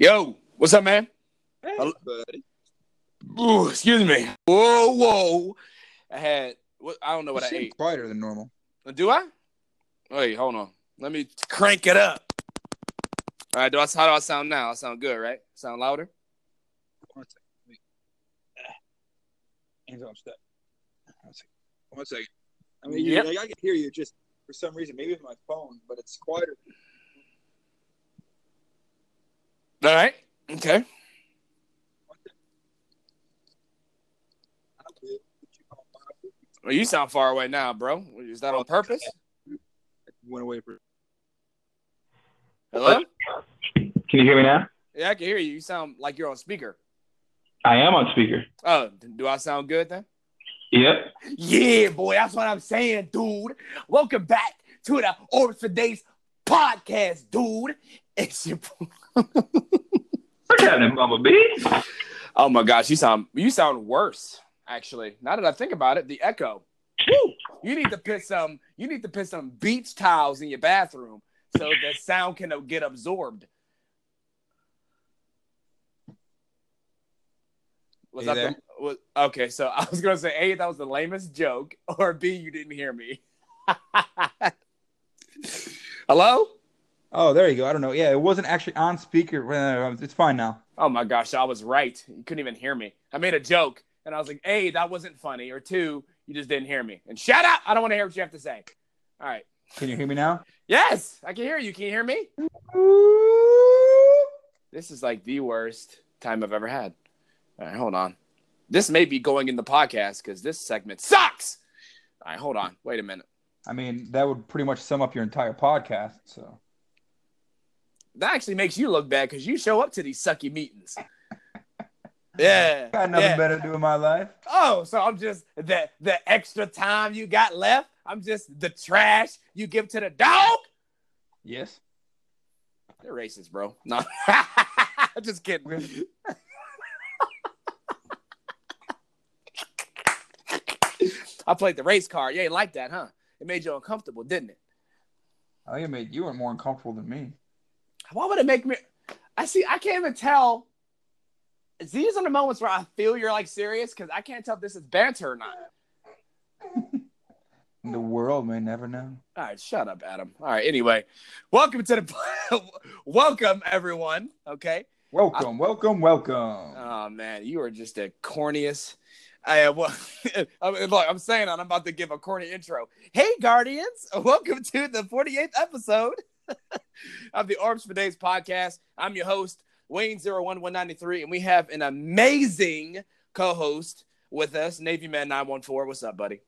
Yo, what's up, man? Hey, Hello? buddy. Ooh, excuse me. Whoa, whoa. I had what? I don't know what You I ate. quieter than normal. Do I? Wait, hold on. Let me crank it up. All right, do I, how do I sound now? I sound good, right? Sound louder? One second. Ah. Hands on step. One second. One second. I mean, Yep. like, I can hear you just for some reason, maybe with my phone, but it's quieter. All right. Okay. One second. I'm good. What you Well, you sound far away now, bro. Is that on purpose? Went away for. Hello? Can you hear me now? Yeah, I can hear you. You sound like you're on speaker. I am on speaker. Oh, do I sound good then? Yep. Yeah, boy, that's what I'm saying, dude. Welcome back to the Orbs for Days podcast, dude. It's your What's happening, Bumblebee? Oh my gosh, you sound you sound worse. Actually, now that I think about it, the echo. Woo! You need to put some. You need to put some beach towels in your bathroom so the sound can get absorbed. Was You that the, was, okay? So I was gonna say, a that was the lamest joke, or b you didn't hear me. Hello? Oh, there you go. I don't know. Yeah, it wasn't actually on speaker. It's fine now. Oh my gosh, I was right. You couldn't even hear me. I made a joke and I was like, A, that wasn't funny. Or two, you just didn't hear me. And shut up. I don't want to hear what you have to say. All right. Can you hear me now? Yes, I can hear you. Can you hear me? This is like the worst time I've ever had. All right, hold on. This may be going in the podcast because this segment sucks. All right, hold on. Wait a minute. I mean, that would pretty much sum up your entire podcast. So. That actually makes you look bad because you show up to these sucky meetings. Yeah. Got nothing yeah. better to do in my life. Oh, so I'm just the the extra time you got left. I'm just the trash you give to the dog. Yes. They're racist, bro. No, I'm just kidding. I played the race card. You ain't like that, huh? It made you uncomfortable, didn't it? I think it made you were more uncomfortable than me. Why would it make me? I see. I can't even tell. These are the moments where I feel you're like serious because I can't tell if this is banter or not. The world may never know. All right, shut up, Adam. All right, anyway, welcome to the welcome everyone. Okay. Welcome, welcome, welcome. Oh man, you are just a corniest. I uh, well, I mean, look, I'm saying I'm about to give a corny intro. Hey, Guardians, welcome to the 48th episode of the Orbs for Days podcast. I'm your host Wayne 01193, and we have an amazing co-host with us, Navy Man 914. What's up, buddy?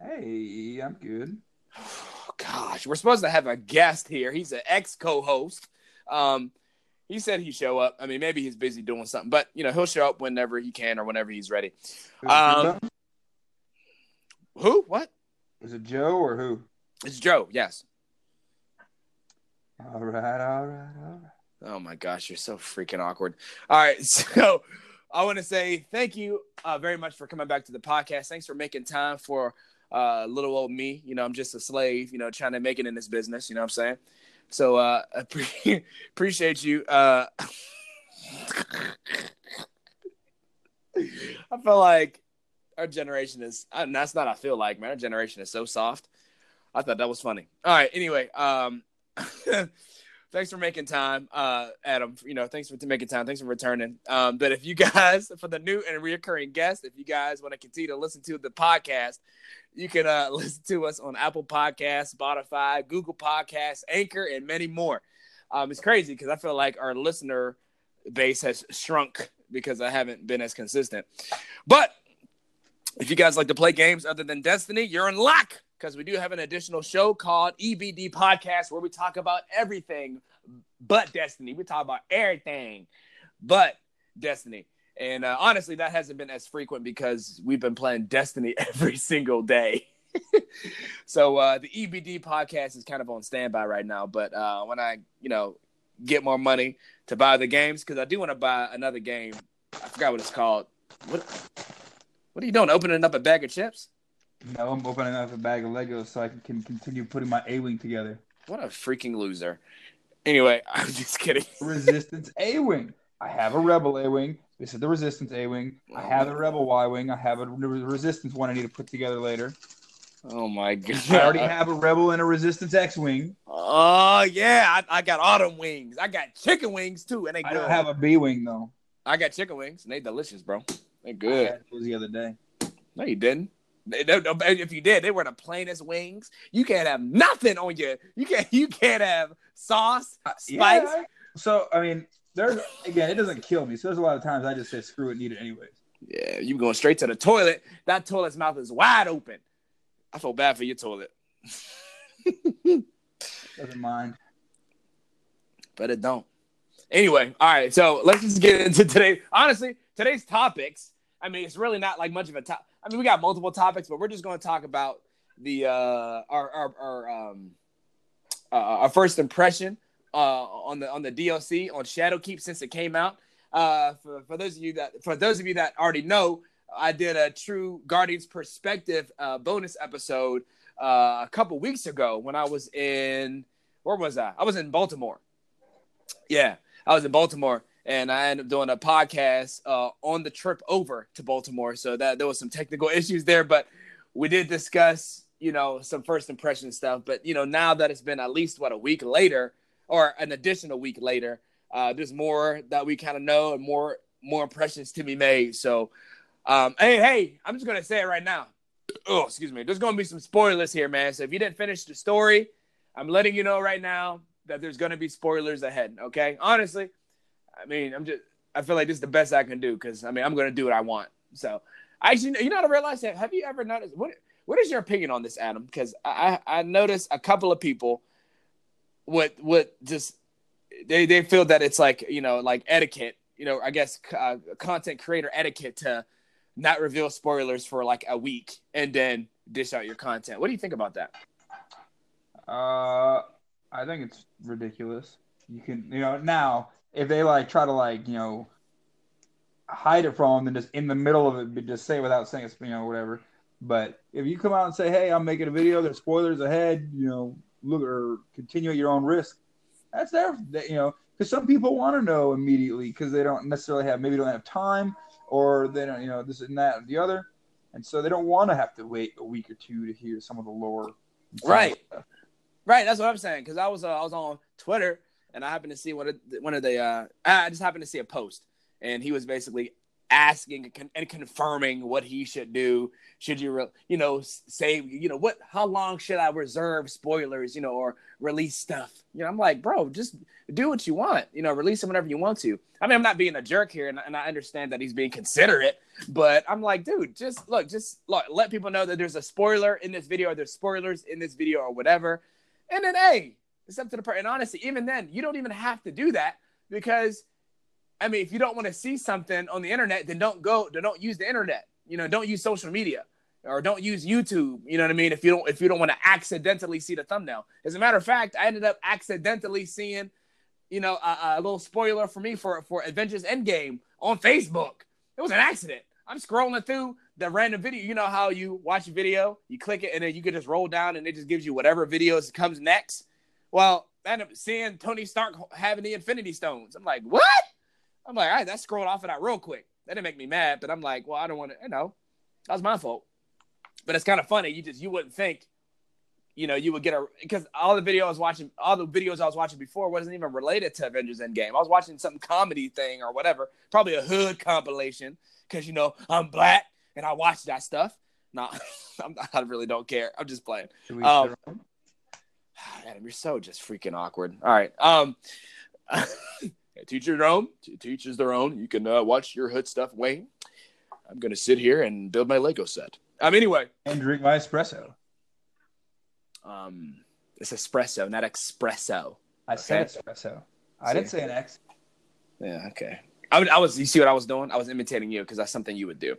hey, I'm good. Oh, gosh, we're supposed to have a guest here. He's an ex co-host. Um, he said he'd show up. I mean, maybe he's busy doing something, but you know, he'll show up whenever he can or whenever he's ready. Um, Who? What? Is it Joe or who? It's Joe. Yes. All right, all right, all right. Oh my gosh, you're so freaking awkward. All right, so I want to say thank you uh, very much for coming back to the podcast. Thanks for making time for uh, little old me. You know, I'm just a slave. You know, trying to make it in this business. You know what I'm saying? So uh, pre- appreciate you. Uh, I feel like our generation is. Uh, that's not. I feel like man, our generation is so soft. I thought that was funny. All right. Anyway, um, thanks for making time, uh, Adam. You know, thanks for making time. Thanks for returning. Um, but if you guys, for the new and reoccurring guests, if you guys want to continue to listen to the podcast, you can uh, listen to us on Apple Podcasts, Spotify, Google Podcasts, Anchor, and many more. Um, it's crazy because I feel like our listener base has shrunk because I haven't been as consistent. But if you guys like to play games other than Destiny, you're in luck because we do have an additional show called EBD Podcast where we talk about everything but Destiny. We talk about everything but Destiny. And uh, honestly, that hasn't been as frequent because we've been playing Destiny every single day. so uh, the EBD podcast is kind of on standby right now. But uh, when I, you know, get more money to buy the games, because I do want to buy another game. I forgot what it's called. What? What are you doing? Opening up a bag of chips? No, I'm opening up a bag of Legos so I can, continue putting my A-wing together. What a freaking loser. Anyway, I'm just kidding. Resistance A-wing. I have a Rebel A wing. This is the Resistance A wing. I have a Rebel Y wing. I have a Resistance one I need to put together later. Oh my god! I already have a Rebel and a Resistance X wing. Oh yeah, I, I got autumn wings. I got chicken wings too, and they I good. don't have a B wing though. I got chicken wings, and they delicious, bro. They I good. had those the other day. No, you didn't. They- they- if you did, they were the plainest wings. You can't have nothing on your. You can't. You can't have sauce, Uh, spice. yeah. So I mean, there's again, it doesn't kill me. So there's a lot of times I just say screw it, need it anyways. Yeah, you going straight to the toilet. That toilet's mouth is wide open. I feel bad for your toilet, Doesn't mind. but it don't. Anyway, all right. So let's just get into today. Honestly, today's topics. I mean, it's really not like much of a top. I mean, we got multiple topics, but we're just going to talk about the uh our our, our um uh, our first impression uh on the on the DLC on Shadowkeep since it came out. Uh, for, for those of you that for those of you that already know, I did a true Guardians perspective uh, bonus episode uh, a couple weeks ago when I was in where was I? I was in Baltimore. Yeah, I was in Baltimore, and I ended up doing a podcast uh, on the trip over to Baltimore. So that there was some technical issues there, but we did discuss, you know, some first impression stuff. But you know, now that it's been at least what a week later, or an additional week later, uh, there's more that we kind of know and more more impressions to be made. So, um, hey, hey, I'm just gonna say it right now. Oh, excuse me. There's gonna be some spoilers here, man. So if you didn't finish the story, I'm letting you know right now that there's gonna be spoilers ahead. Okay, honestly, I mean, I'm just I feel like this is the best I can do because I mean I'm gonna do what I want. So, I you know, what I realized that have you ever noticed what what is your opinion on this, Adam? Because I I noticed a couple of people would would just they they feel that it's like you know like etiquette, you know, I guess uh, content creator etiquette to not reveal spoilers for like a week and then dish out your content. What do you think about that? Uh, I think it's ridiculous. You can, you know, now if they like try to like, you know, hide it from them, then just in the middle of it, but just say it without saying it's, you know, whatever. But if you come out and say, "Hey, I'm making a video. There's spoilers ahead," you know, look or continue at your own risk. That's their, that, you know, because some people want to know immediately because they don't necessarily have maybe don't have time or they don't, you know, this and that and the other, and so they don't want to have to wait a week or two to hear some of the lore. and some of the Right. Right, that's what I'm saying. Because I was uh, I was on Twitter and I happened to see one of the, one of the uh, I just happened to see a post and he was basically asking and confirming what he should do. Should you, re- you know, say, you know, what? How long should I reserve spoilers, you know, or release stuff? You know, I'm like, bro, just do what you want. You know, release them whenever you want to. I mean, I'm not being a jerk here, and, and I understand that he's being considerate, but I'm like, dude, just look, just look, let people know that there's a spoiler in this video, or there's spoilers in this video, or whatever. And then, hey, it's up to the person. And honestly, even then, you don't even have to do that because, I mean, if you don't want to see something on the internet, then don't go. Then don't use the internet. You know, don't use social media or don't use YouTube. You know what I mean? If you don't, if you don't want to accidentally see the thumbnail. As a matter of fact, I ended up accidentally seeing, you know, a, a little spoiler for me for for Avengers Endgame on Facebook. It was an accident. I'm scrolling through the random video. You know how you watch a video, you click it, and then you can just roll down, and it just gives you whatever videos comes next. Well, I ended up seeing Tony Stark having the Infinity Stones. I'm like, what? I'm like, all right, that scrolled off of that real quick. That didn't make me mad, but I'm like, well, I don't want to, you know, that was my fault. But it's kind of funny. You just you wouldn't think, you know, you would get a because all the video I was watching, all the videos I was watching before wasn't even related to Avengers Endgame. I was watching some comedy thing or whatever, probably a hood compilation because you know I'm black and I watch that stuff. Nah, I'm, I really don't care. I'm just playing. Um? Adam, you're so just freaking awkward. All right. Um, teach your own. Teach is their own. You can uh, watch your hood stuff, Wayne. I'm gonna sit here and build my Lego set. Um. Anyway, and drink my espresso. um, it's espresso, not espresso. I said espresso. I didn't say an X. Yeah. Okay. I, I was. You see what I was doing? I was imitating you because that's something you would do.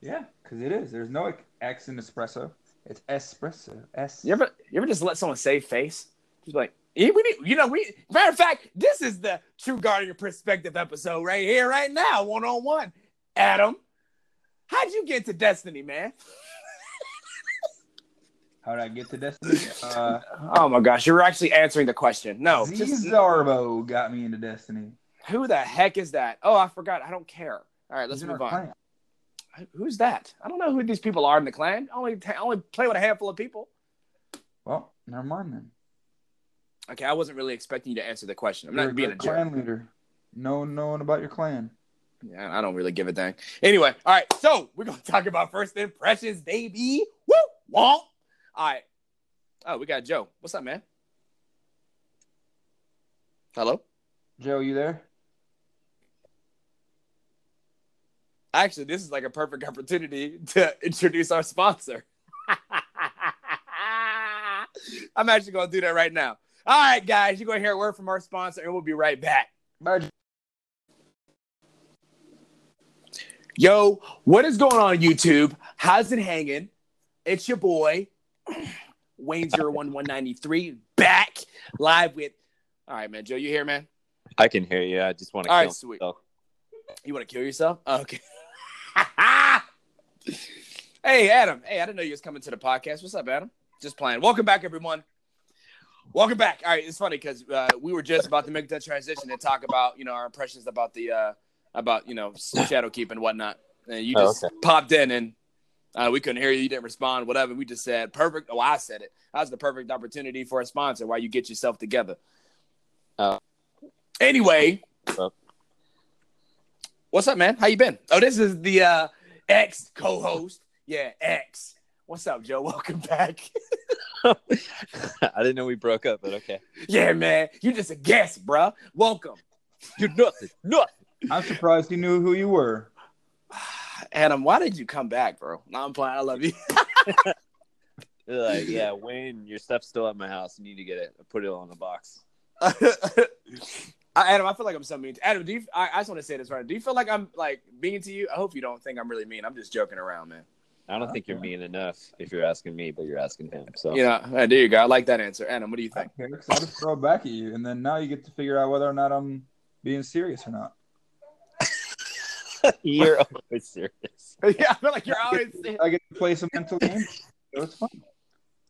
Yeah, because it is. There's no X in espresso. It's espresso. S. You ever? You ever just let someone save face? Just like. "Yeah, We need, you know, we matter of fact, this is the True Guardian Perspective episode right here, right now, one on one. Adam, how'd you get to Destiny, man? How did I get to Destiny? Uh, Oh my gosh, you were actually answering the question. No, just Zarbo got me into Destiny. Who the heck is that? Oh, I forgot. I don't care. All right, let's He's move on. Who's that? I don't know who these people are in the clan. I only I only play with a handful of people. Well, never mind then. Okay, I wasn't really expecting you to answer the question. I'm You're not being a good jerk. clan leader. No knowing about your clan. Yeah, I don't really give a dang. Anyway, all right, so we're gonna talk about first impressions, baby. Woo! Womp! All right. Oh, we got Joe. What's up, man? Hello? Joe, you there? Actually, this is like a perfect opportunity to introduce our sponsor. I'm actually gonna do that right now. All right, guys, you're gonna hear a word from our sponsor, and we'll be right back. Yo, what is going on YouTube? How's it hanging? It's your boy, Wayne01193, back live with. All right, man. Joe, you here, man? I can hear you. I just want to All kill right, sweet. myself. You want to kill yourself? Okay. hey, Adam. Hey, I didn't know you was coming to the podcast. What's up, Adam? Just playing. Welcome back, everyone. Welcome back. All right, it's funny because uh, we were just about to make that transition and talk about you know our impressions about the uh, about you know Shadowkeep and whatnot. And you Oh, just popped in and uh, we couldn't hear you. You didn't respond. Whatever. We just said perfect. Oh, I said it. That was the perfect opportunity for a sponsor while you get yourself together. Oh. Anyway. What's up, man? How you been? Oh, this is the uh, ex co-host. Yeah, ex. What's up, Joe? Welcome back. I didn't know we broke up, but okay. yeah, man. You're just a guest, bruh. Welcome. You're nothing. Nothing. I'm surprised you knew who you were. Adam, why did you come back, bro? No, I'm playing. I love you. Like, yeah, Wayne, your stuff's still at my house. You need to get it. Put it on the box. Adam, I feel like I'm so mean. To, Adam, do you? I, I just want to say this right. Do you feel like I'm like mean to you? I hope you don't think I'm really mean. I'm just joking around, man. I don't think you're mean enough if you're asking me, but you're asking him. So You know, uh, there you go. I like that answer. Adam, what do you think? Okay, 'cause I just throw it back at you, and then now you get to figure out whether or not I'm being serious or not. you're always serious. yeah, I feel like you're always. I get to play some mental games. So it's fun.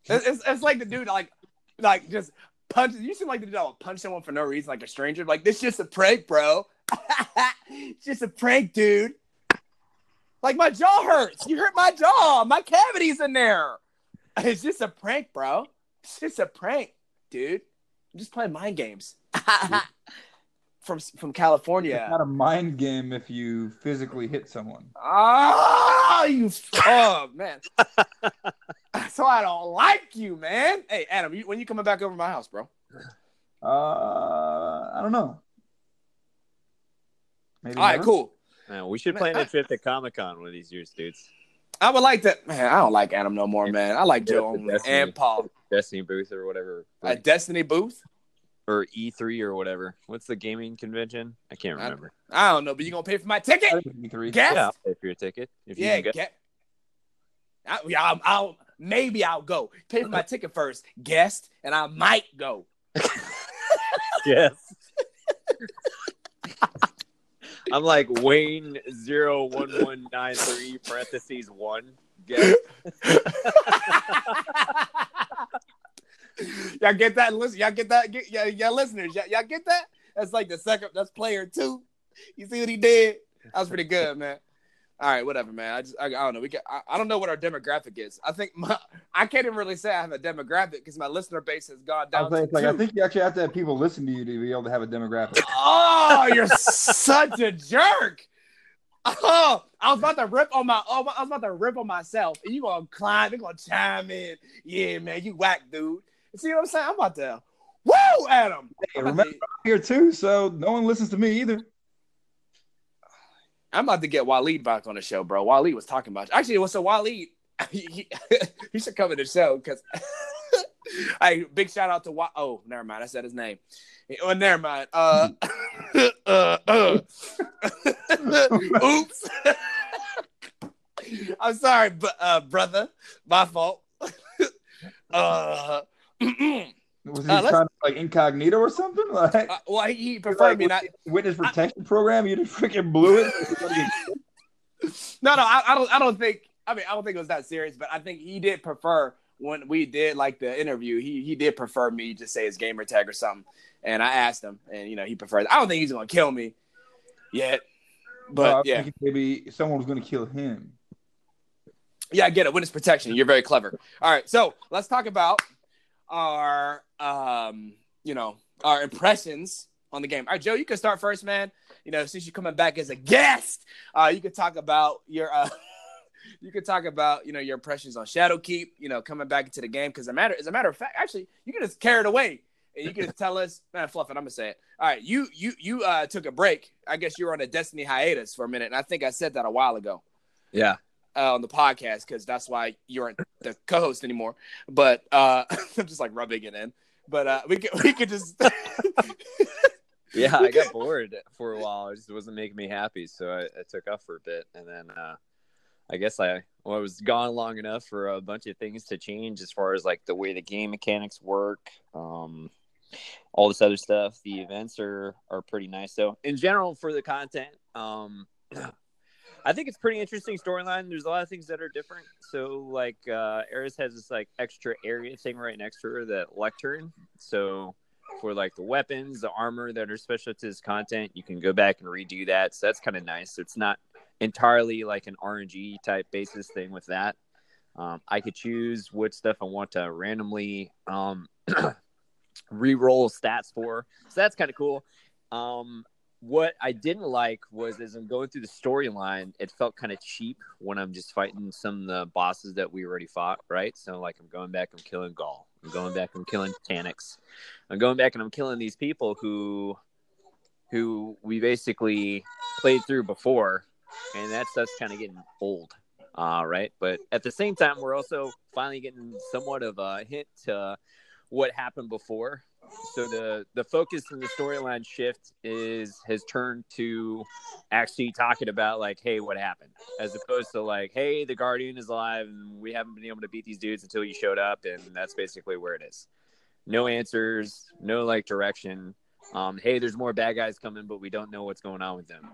It's, it's, it's like the dude like like just punch. You seem like the dude that will punch someone for no reason, like a stranger. Like this is just a prank, bro. it's just a prank, dude. Like my jaw hurts. You hurt my jaw. My cavity's in there. It's just a prank, bro. It's just a prank, dude. I'm just playing mind games. from from California. It's not a mind game if you physically hit someone. Oh, you! Oh man, that's why I don't like you, man. Hey, Adam, you, when you coming back over to my house, bro? Uh, I don't know. Maybe All right, never? cool. Man, we should plan a trip to Comic Con one of these years, dudes. I would like that. Man, I don't like Adam no more, man. I like Joe only Destiny. and Paul. Destiny booth or whatever, At Destiny booth? or E3 or whatever. What's the gaming convention? I can't remember. I don't know, but you gonna pay for my ticket? think it'd be three. Guest? Yeah, I'll pay for your ticket if you Yeah, can go. get. I, yeah, I'll, I'll maybe I'll go. Pay for my ticket first, guest, and I might go. Yes. I'm like Wayne zero one one nine three parentheses one. Guess. y'all get that? Listen, y'all get that? Get, y'all, y'all listeners, y'all, y'all get that? That's like the second. That's player two. You see what he did? That was pretty good, man. All right, whatever, man. I just I, I don't know. We get, I, I don't know what our demographic is. I think my I can't even really say I have a demographic because my listener base has gone I, down was to like, like, I think you actually have to have people listen to you to be able to have a demographic. Oh, you're such a jerk. Oh, I was about to rip on my. Oh, I was about to rip on myself, and you gonna climb? You gonna chime in? Yeah, man, you whack, dude. See what I'm saying? I'm about to. Woo, Adam. Hey, remember, I'm here too, so no one listens to me either. I'm about to get Waleed back on the show, bro. Waleed was talking about. Actually, was so Waleed. He, he, he should come in the show because. hey, big shout out to Wa- Oh, never mind. I said his name. Oh, never mind. Uh, uh, uh. Oops. I'm sorry, but uh, brother, my fault. uh, Was he Uh, trying to like incognito or something? Like uh, well, he, preferred me not. witness protection program? You just freaking blew it. No, no, I, I don't. I don't think. I mean, I don't think it was that serious, but I think he did prefer when we did like the interview, he he did prefer me to say his gamer tag or something. And I asked him, and you know he preferred. I don't think he's gonna kill me yet, but I'm yeah, maybe someone was going to kill him. yeah, I get it. Witness protection. You're very clever. All right, so let's talk about our um, you know, our impressions on the game. All right, Joe, you can start first, man. You know, since you're coming back as a guest, uh, you could talk about your uh, you could talk about you know your impressions on Shadowkeep. You know, coming back into the game because a matter as a matter of fact, actually, you can just carry it away and you can just tell us, man, fluff it. I'm gonna say it. All right, you you you uh, took a break. I guess you were on a Destiny hiatus for a minute, and I think I said that a while ago Yeah. Uh, on the podcast because that's why you aren't the co-host anymore. But uh, I'm just like rubbing it in. But uh, we could we could just Yeah, I got bored for a while. It just wasn't making me happy, so I, I took off for a bit, and then uh, I guess I well, I was gone long enough for a bunch of things to change as far as like the way the game mechanics work, um, all this other stuff. The events are are pretty nice, though. In general, for the content, um, I think it's pretty interesting storyline. There's a lot of things that are different. So like uh Eris has this like extra area thing right next to her that lectern. So for like the weapons, the armor that are special to this content, you can go back and redo that. So that's kind of nice. So it's not entirely like an RNG type basis thing with that. Um, I could choose what stuff I want to randomly um, re-roll stats for. So that's kind of cool. Um, what I didn't like was as I'm going through the storyline, it felt kind of cheap when I'm just fighting some of the bosses that we already fought, right? So like I'm going back, I'm killing Ghaul. I'm going back, I'm killing Taniks. I'm going back and I'm killing these people who who we basically played through before, and that stuff's kind of getting old. Uh, right. But at the same time, we're also finally getting somewhat of a hint to what happened before so the the focus in the storyline shift is has turned to actually talking about like hey what happened? As opposed to like hey the guardian is alive and we haven't been able to beat these dudes until you showed up and that's basically where it is. No answers no like direction. Um hey there's more bad guys coming but we don't know what's going on with them.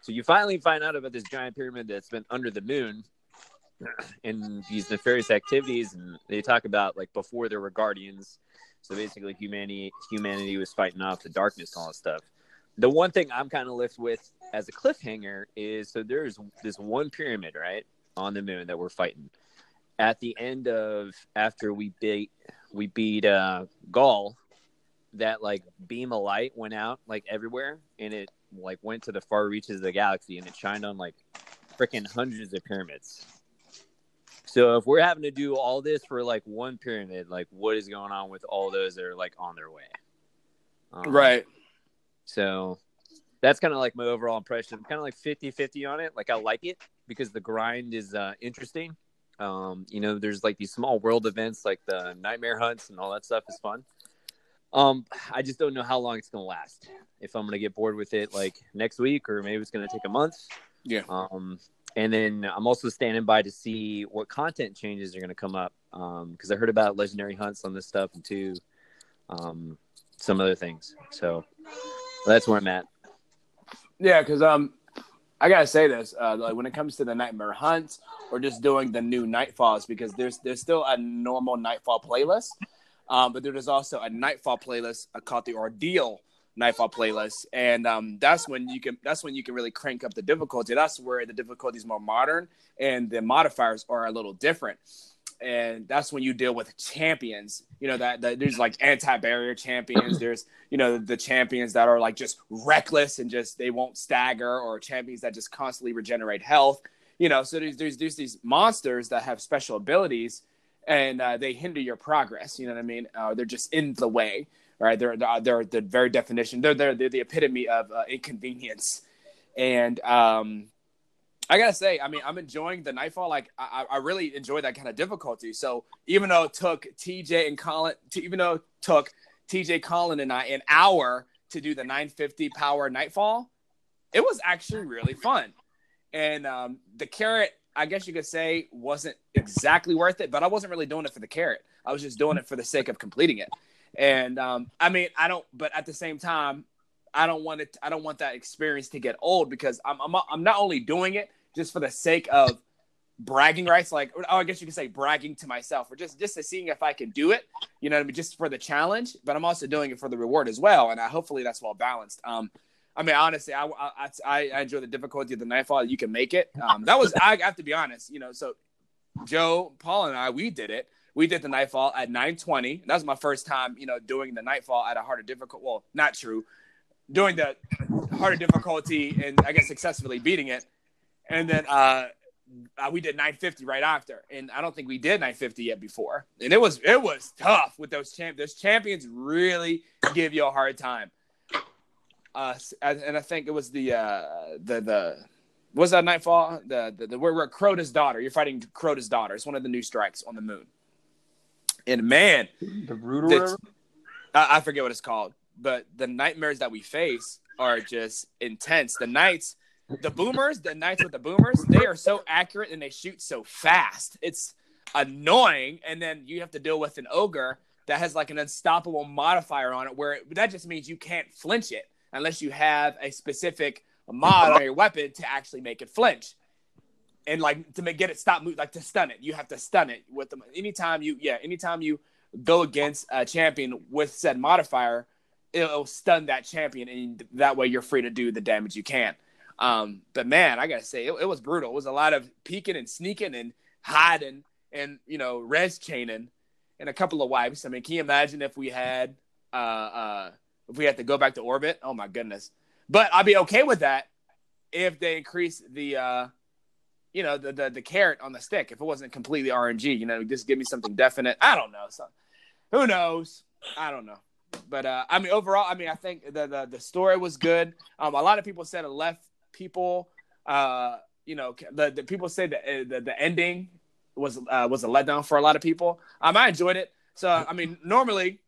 So you finally find out about this giant pyramid that's been under the moon and these nefarious activities and they talk about like before there were guardians so basically, humanity humanity was fighting off the darkness and all that stuff. The one thing I'm kind of left with as a cliffhanger is so there's this one pyramid right on the moon that we're fighting. At the end of after we beat we beat uh, Ghaul, that like beam of light went out like everywhere, and it like went to the far reaches of the galaxy, and it shined on like freaking hundreds of pyramids. So if we're having to do all this for like one pyramid, like what is going on with all those that are like on their way? Um, right. So that's kind of like my overall impression. I'm kind of like 50 50 on it. Like I like it because the grind is uh, interesting. Um, you know, there's like these small world events like the nightmare hunts and all that stuff is fun. Um, I just don't know how long it's gonna last. If I'm gonna get bored with it like next week or maybe it's gonna take a month. Yeah. Um, and then I'm also standing by to see what content changes are going to come up because I heard about legendary hunts on this stuff and too um, some other things. So that's where I'm at. Yeah, because um, I gotta say this. Uh, like when it comes to the nightmare hunts or just doing the new nightfalls, because there's there's still a normal nightfall playlist, um, but there's also a nightfall playlist called the Ordeal Nightfall playlist, and um, that's when you can that's when you can really crank up the difficulty. That's where the difficulty is more modern and the modifiers are a little different. And that's when you deal with champions. You know that, that there's like anti-barrier champions. There's you know the champions that are like just reckless and just they won't stagger, or champions that just constantly regenerate health. You know, so there's there's, there's these monsters that have special abilities, and uh, they hinder your progress. You know what I mean? Uh, they're just in the way right? They're they're the very definition. They're they're, they're the epitome of uh, inconvenience. And um, I gotta say, I mean, I'm enjoying the Nightfall. Like, I, I really enjoy that kind of difficulty. So even though it took TJ and Colin, to, even though it took TJ, Colin, and I an hour to do the 950 power Nightfall, it was actually really fun. And um, the carrot, I guess you could say, wasn't exactly worth it, but I wasn't really doing it for the carrot. I was just doing it for the sake of completing it. And um, I mean, I don't, but at the same time, I don't want it. I don't want that experience to get old because I'm, I'm, I'm not only doing it just for the sake of bragging rights, like oh, I guess you could say bragging to myself, or just just to seeing if I can do it. You know, I mean, just for the challenge, but I'm also doing it for the reward as well, and I, hopefully that's well balanced. Um, I mean, honestly, I, I I enjoy the difficulty of the nightfall. You can make it. Um, that was I have to be honest. You know, so Joe, Paul, and I we did it. We did the nightfall at 9:20. That was my first time, you know, doing the nightfall at a harder difficult. Well, not true. Doing the harder difficulty and I guess successfully beating it, and then uh, uh, we did 950 right after, and I don't think we did 950 yet before, and it was it was tough with those champ. Those champions really give you a hard time. Uh, and I think it was the uh, the the was that Nightfall? The the, the where we're Crota's daughter. You're fighting Crota's daughter. It's one of the new strikes on the moon. And man, the root I, I forget what it's called, but the nightmares that we face are just intense. The knights, the boomers, the knights with the boomers, they are so accurate and they shoot so fast. It's annoying. And then you have to deal with an ogre that has like an unstoppable modifier on it, where it, that just means you can't flinch it unless you have a specific mod on your weapon to actually make it flinch. And like to make get it stop move like to stun it, you have to stun it with them. Anytime you yeah, anytime you go against a champion with said modifier, it'll stun that champion, and that way you're free to do the damage you can. Um, but man, I gotta say, it, it was brutal. It was a lot of peeking and sneaking and hiding and you know res chaining and a couple of wipes. I mean, can you imagine if we had uh, uh, if we had to go back to orbit? Oh my goodness! But I'd be okay with that if they increase the uh, you know the, the the carrot on the stick. If it wasn't completely RNG, you know, just give me something definite. I don't know. So who knows? I don't know. But uh, I mean, overall, I mean, I think the the, the story was good. Um, a lot of people said it left people. Uh, you know, the, the people said that uh, the, the ending was uh, was a letdown for a lot of people. Um, I enjoyed it. So I mean, normally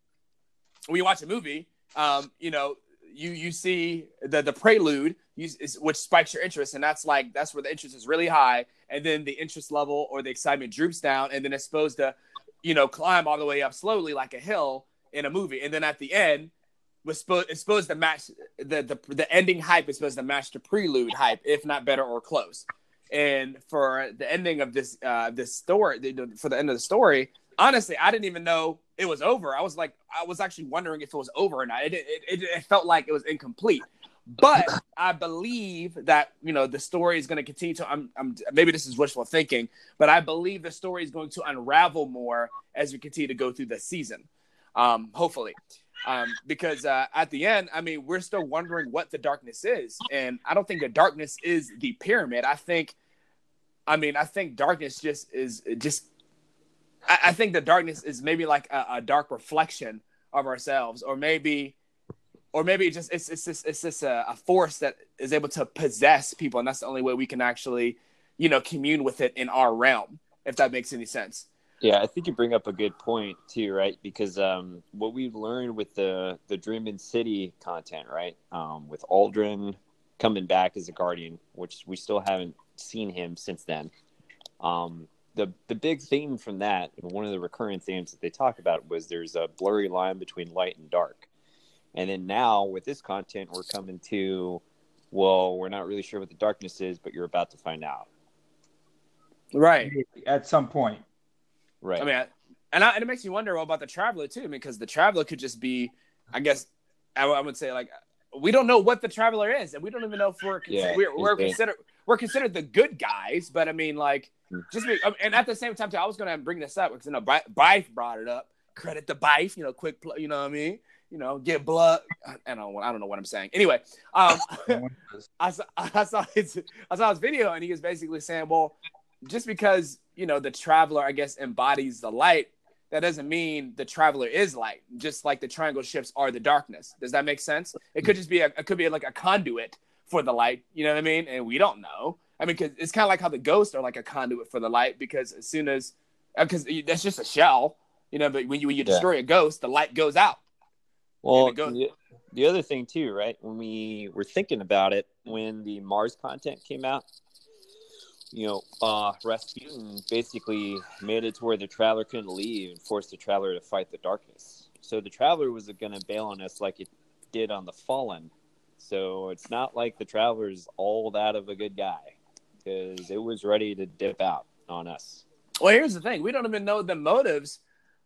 when you watch a movie, um, you know, you you see the the prelude, you, which spikes your interest, and that's like that's where the interest is really high, and then the interest level or the excitement droops down, and then it's supposed to, you know, climb all the way up slowly like a hill in a movie, and then at the end, was supposed it's supposed to match the the the ending hype is supposed to match the prelude hype, if not better or close. And for the ending of this uh this story, for the end of the story, honestly, I didn't even know it was over. I was like, I was actually wondering if it was over or not. It, it, it, it felt like it was incomplete. But I believe that you know the story is going to continue to. I'm, I'm maybe this is wishful thinking, but I believe the story is going to unravel more as we continue to go through the season. Um, hopefully, um, because uh, at the end, I mean, we're still wondering what the darkness is, and I don't think the darkness is the pyramid. I think, I mean, I think darkness just is just I, I think the darkness is maybe like a, a, dark reflection of ourselves, or maybe, or maybe just it's it's just it's just a, a force that is able to possess people, and that's the only way we can actually, you know, commune with it in our realm. If that makes any sense. Yeah, I think you bring up a good point too, right? Because um, what we've learned with the the Dreaming City content, right, um, with Uldren coming back as a Guardian, which we still haven't seen him since then. Um, the the big theme from that, one of the recurring themes that they talk about was there's a blurry line between light and dark. And then now with this content, we're coming to, well, we're not really sure what the darkness is, but you're about to find out. Right. At some point. Right. I mean, and, I, and it makes you wonder about the traveler too, because the traveler could just be, I guess, I, I, would say like, we don't know what the traveler is, and we don't even know if we're yeah, we're, we're considered we're considered the good guys. But I mean, like, just be, and at the same time, too, I was gonna bring this up because you know Byf brought it up. Credit the Byf, you know, quick, you know what I mean? You know, get blood. I don't, I don't know what I'm saying. Anyway, um, I saw, I saw his, I saw his video, and he was basically saying, well, just because you know the traveler, I guess, embodies the light, that doesn't mean the traveler is light. Just like the triangle ships are the darkness. Does that make sense? It could just be a, it could be like a conduit for the light. You know what I mean? And we don't know. I mean, cause it's kind of like how the ghosts are like a conduit for the light because as soon as, because uh, that's just a shell, you know. But when you when you destroy yeah. a ghost, the light goes out. Well, goes- the, the other thing too, right? When we were thinking about it, when the Mars content came out, you know, uh, Rasputin basically made it to where the traveler couldn't leave and forced the traveler to fight the darkness. So the traveler was going to bail on us like it did on the Fallen. So it's not like the traveler's all that of a good guy because it was ready to dip out. on us. Well, here's the thing: we don't even know the motives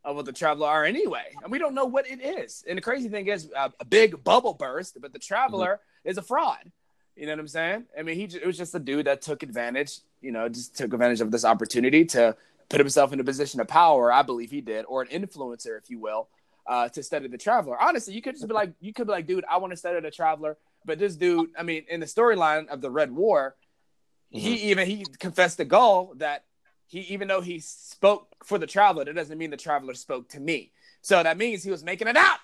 of what the traveler are anyway, and we don't know what it is. And the crazy thing is, uh, a big bubble burst, but the traveler is a fraud. You know what I'm saying? I mean, he it was just a dude that took advantage. You know, just took advantage of this opportunity to put himself in a position of power. I believe he did, or an influencer, if you will, uh, to study the traveler. Honestly, you could just be like, you could be like, dude, I want to study the traveler. But this dude, I mean, in the storyline of the Red War, he even he confessed to Ghaul that he even though he spoke for the traveler, that doesn't mean the traveler spoke to me. So that means he was making it out.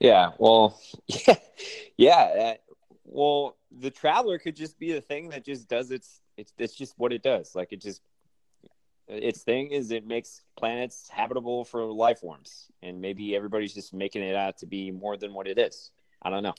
Yeah, well, yeah, yeah. uh, well, the traveler could just be the thing that just does its. It's it's just what it does. Like it just its thing is it makes planets habitable for life forms, and maybe everybody's just making it out to be more than what it is. I don't know.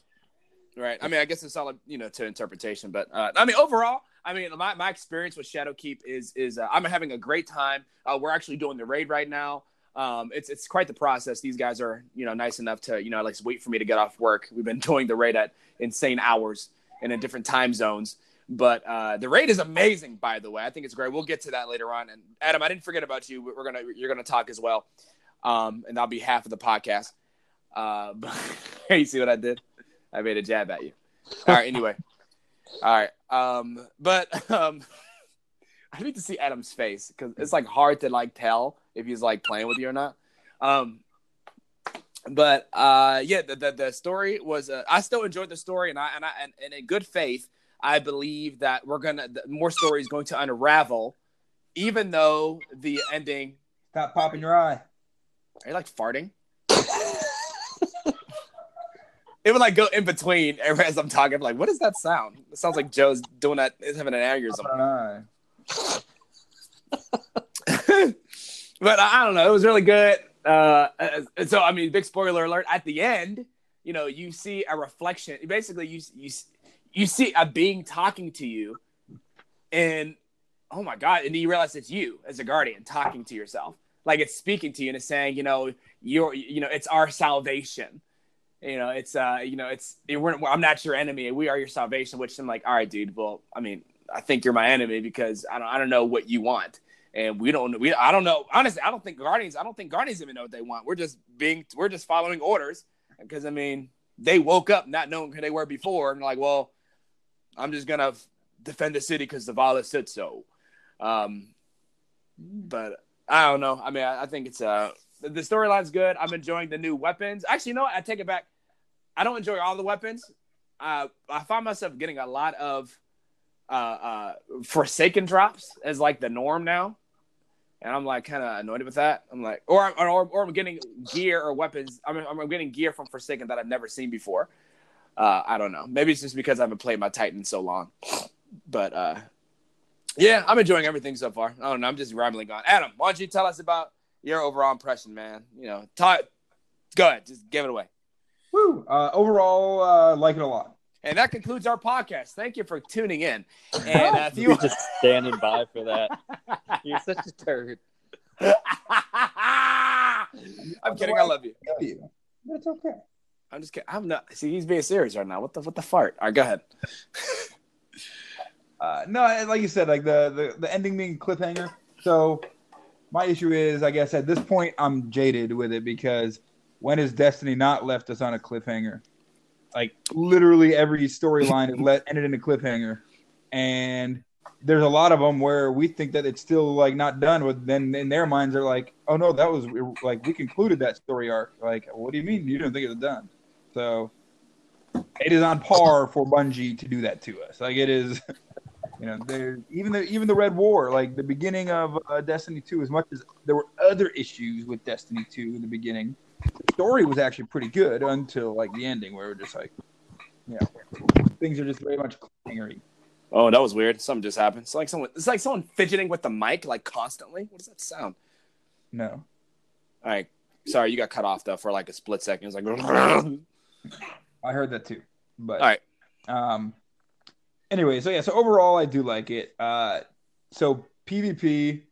Right. I mean, I guess it's all you know to interpretation, but uh, I mean, overall, I mean, my, my experience with Shadowkeep is is uh, I'm having a great time. Uh, we're actually doing the raid right now. Um, it's it's quite the process. These guys are you know nice enough to you know like wait for me to get off work. We've been doing the raid at insane hours and in different time zones. But uh, the raid is amazing, by the way. I think it's great. We'll get to that later on. And Adam, I didn't forget about you. We're gonna you're gonna talk as well, um, and that'll be half of the podcast. Uh, but you see what I did? I made a jab at you. All right. Anyway. All right. Um, but um, I need to see Adam's face because it's like hard to like tell if he's like playing with you or not. Um, but uh, yeah, the, the the story was. Uh, I still enjoyed the story, and I and I and, and in good faith, I believe that we're gonna the, more story is going to unravel, even though the ending. Stop popping your eye. Are you like farting? it would like go in between as I'm talking. I'm like, what is that sound? It sounds like Joe's doing that. Is having an aneurysm. But I don't know. It was really good. Uh, so I mean, big spoiler alert. At the end, you know, you see a reflection. Basically, you you you see a being talking to you, and oh my god! And you realize it's you as a guardian talking to yourself, like it's speaking to you and it's saying, you know, you're, you know, it's our salvation. You know, it's uh, you know, it's I'm not your enemy. We are your salvation. Which I'm like, all right, dude. Well, I mean, I think you're my enemy because I don't I don't know what you want and we don't we I don't know honestly I don't think Guardians I don't think Guardians even know what they want. We're just being we're just following orders because I mean they woke up not knowing who they were before and like well I'm just gonna defend the city because Zavala said so. Um, but I don't know. I mean I, I think it's uh the, storyline's good. I'm enjoying the new weapons. Actually, you know what? I take it back. I don't enjoy all the weapons. Uh, I find myself getting a lot of uh, uh, Forsaken drops as like the norm now, and I'm like kind of annoyed with that. I'm like, or, or or I'm getting gear or weapons. I'm I'm getting gear from Forsaken that I've never seen before. Uh, I don't know. Maybe it's just because I haven't played my Titan so long, but uh, yeah, I'm enjoying everything so far. I don't know. I'm just rambling on. Adam, why don't you tell us about your overall impression, man? You know, talk. Go ahead, just give it away. Woo! Uh, overall, uh, like it a lot. And that concludes our podcast. Thank you for tuning in. And uh, if you You're just standing by for that. You're such a turd. I'm kidding. I love you. Kill you, but it's okay. I'm just kidding. I'm not. See, he's being serious right now. What the what the fart? All right, go ahead. Uh, no, like you said, like the, the the ending being cliffhanger. So my issue is, I guess at this point, I'm jaded with it because when has Destiny not left us on a cliffhanger? Like literally every storyline let ended in a cliffhanger, and there's a lot of them where we think that it's still like not done, but then in their minds they're like, oh no, that was like we concluded that story arc. Like, what do you mean you didn't think it was done? So it is on par for Bungie to do that to us. Like it is. You know, there even the even the Red War, like the beginning of uh, Destiny Two, as much as there were other issues with Destiny Two in the beginning, the story was actually pretty good until like the ending, where we're just like, you know, things are just very much cliffhangery. Oh, that was weird. Something just happened. It's like someone. It's like someone fidgeting with the mic, like constantly. What does that sound? No, All right. Sorry, you got cut off though for like a split second. It was like. I heard that too. But right. Um. Anyway, so yeah, so overall, I do like it. Uh, so PvP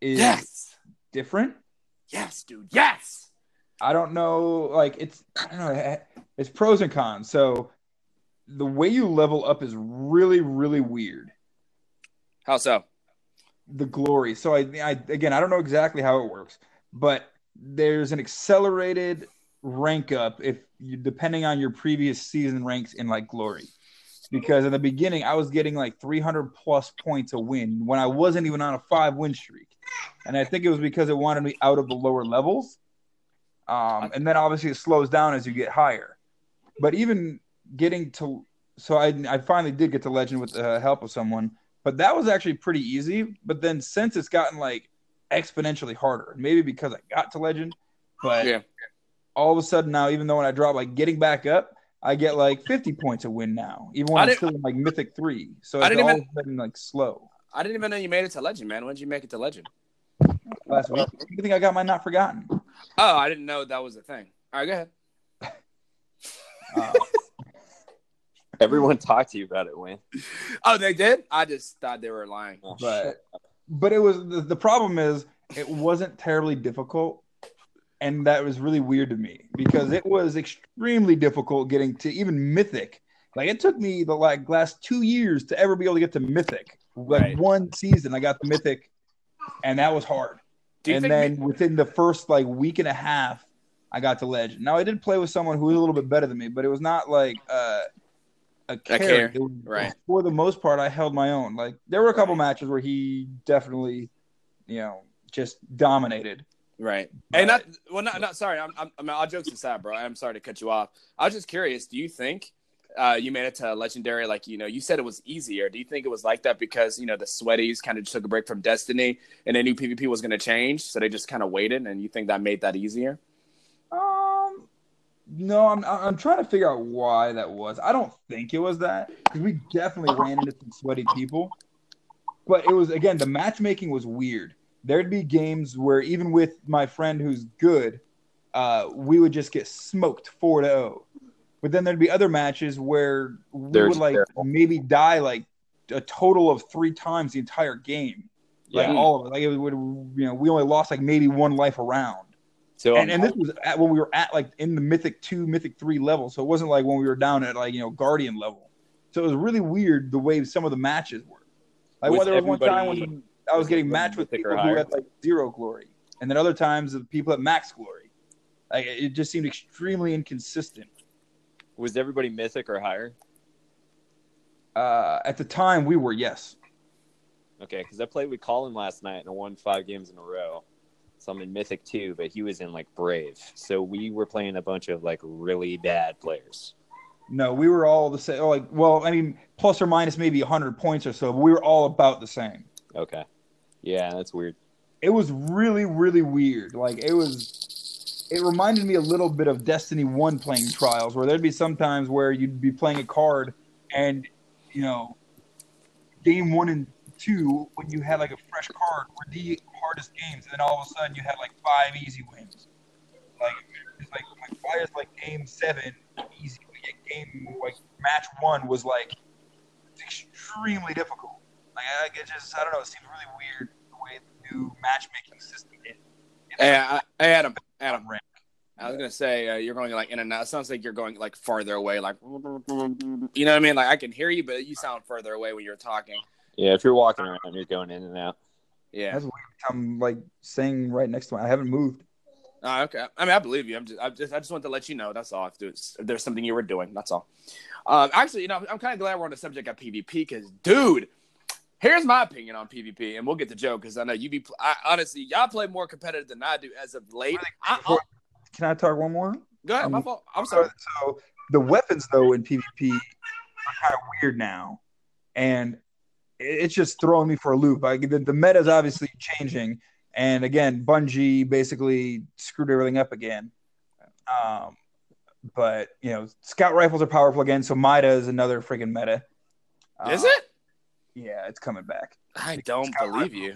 is Yes. different. Yes, dude. Yes. I don't know, like it's I don't know, it's pros and cons. So the way you level up is really, really weird. How so? the glory. So I, I again, I don't know exactly how it works, but there's an accelerated rank up if you depending on your previous season ranks in like glory. Because in the beginning, I was getting like 300 plus points a win when I wasn't even on a five win streak, and I think it was because it wanted me out of the lower levels. Um, and then obviously it slows down as you get higher. But even getting to so I I finally did get to legend with the help of someone, but that was actually pretty easy. But then since it's gotten like exponentially harder, maybe because I got to legend, but Yeah. all of a sudden now, even though when I drop like getting back up, I get like 50 points a win now, even when I I'm still in like mythic three. So I it's didn't all even- of sudden like slow. I didn't even know you made it to legend, man. When did you make it to legend? Last week, you think I got my not forgotten? Oh, I didn't know that was a thing. All right, go ahead. Uh, Everyone talked to you about it, Wayne. Oh, they did? I just thought they were lying. Oh, but shit. but it was the, the problem is it wasn't terribly difficult and that was really weird to me because it was extremely difficult getting to even mythic like it took me the like last two years to ever be able to get to mythic like Right. one season i got the mythic and that was hard and then me- within the first like week and a half i got to legend now i did play with someone who was a little bit better than me but it was not like uh a care. care, was- right. For the most part, I held my own. Like there were a couple matches where he definitely, you know, just dominated. Right. and not well, not not sorry. I'm, I'm, I'm all jokes aside, bro. I'm sorry to cut you off. I was just curious. Do you think uh, you made it to legendary? Like you know, you said it was easier. Do you think it was like that because you know the sweaties kind of took a break from Destiny and they knew PvP was going to change, so they just kind of waited, and you think that made that easier? Um, no, I'm I'm trying to figure out why that was. I don't think it was that because we definitely ran into some sweaty people, but it was again the matchmaking was weird. There'd be games where even with my friend who's good, uh, we would just get smoked four to zero. But then there'd be other matches where we They're would like terrible. maybe die like a total of three times the entire game. Like Yeah. all of it. Like it would, you know, we only lost like maybe one life around So and, um, and this was at, when we were at like in the mythic two mythic three level so it wasn't like when we were down at like you know guardian level so it was really weird the way some of the matches were like well, there was one time when i was getting matched with people who had like zero glory and then other times the people at max glory like it just seemed extremely inconsistent was everybody mythic or higher? uh at the time we were yes Okay, because I played with Colin last night and I won five games in a row. So I'm in Mythic too, but he was in like Brave. So we were playing a bunch of like really bad players. no we were all the same like well i mean plus or minus maybe 100 points or so but we were all about the same Okay. Yeah, that's weird. it was really really weird. Like it was it reminded me a little bit of destiny 1 playing trials where there'd be some times where you'd be playing a card and you know game 1 and 2 when you had like a fresh card were the hardest games. And then all of a sudden you had like five easy wins. Like it's like like why is like game 7 easy? Game like match 1 was like extremely difficult like I, it just i don't know it seems really weird the way the new matchmaking system is. Hey, I, hey Adam. Adam. Rank. I was gonna say uh, you're going like in and out. It sounds like you're going like farther away. Like you know what I mean? Like I can hear you, but you sound further away when you're talking. Yeah, if you're walking around, you're going in and out. Yeah. That's weird. I'm like saying right next to me. I haven't moved. Oh, okay. I mean, I believe you. I'm just, I just, I just want to let you know. That's all. If there's, if there's something you were doing, that's all. Um, actually, you know, I'm kind of glad we're on the subject of PvP because, dude, here's my opinion on PvP, and we'll get to Joe because I know you be. I, honestly, y'all play more competitive than I do as of late. I, I'll- Can I talk one more? go ahead. My Um, fault. I'm So, sorry. so the weapons though in PvP are kind of weird now, and it- it's just throwing me for a loop. Like the, the meta is obviously changing, and again, Bungie basically screwed everything up again. Um, but you know, scout rifles are powerful again, so Mida is another freaking meta. Is Uh, it? Yeah, it's coming back. I don't believe you.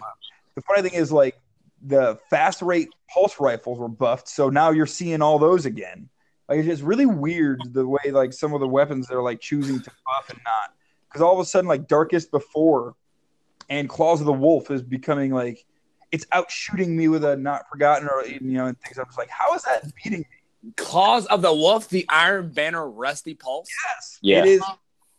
The funny thing is, like the fast rate pulse rifles were buffed, so now you're seeing all those again. Like it's just really weird the way like some of the weapons they're like choosing to buff and not, because all of a sudden like Darkest Before and Claws of the Wolf is becoming like it's out shooting me with a Not Forgotten or you know and things. I'm just like, how is that beating me? Claws of the Wolf, the Iron Banner, Rusty Pulse. Yes, Yeah. it is.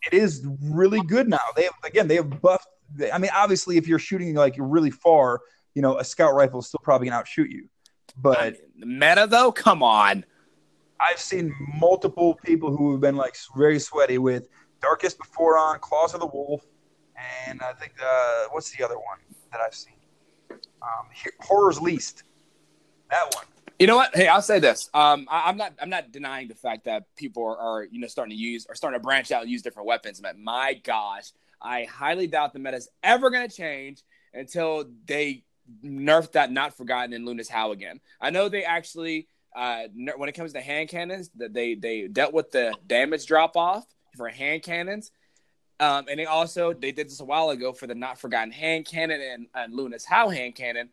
It is really good now. They have again they have buffed I mean, obviously, if you're shooting like really far, you know, a scout rifle is still probably gonna outshoot you. But I mean, meta though, come on. I've seen multiple people who have been like very sweaty with Darkest Before on, Claws of the Wolf, and I think uh, what's the other one that I've seen? Um, Horror's Least. That one. You know what? Hey, I'll say this. Um, I, I'm not. I'm not denying the fact that people are, are, you know, starting to use or starting to branch out and use different weapons. But my gosh, I highly doubt the meta is ever going to change until they nerf that not forgotten in Luna's Howl again. I know they actually, uh, ner- when it comes to hand cannons, that they they dealt with the damage drop off for hand cannons. Um, and they also they did this a while ago for the not forgotten hand cannon and, and Luna's Howl hand cannon.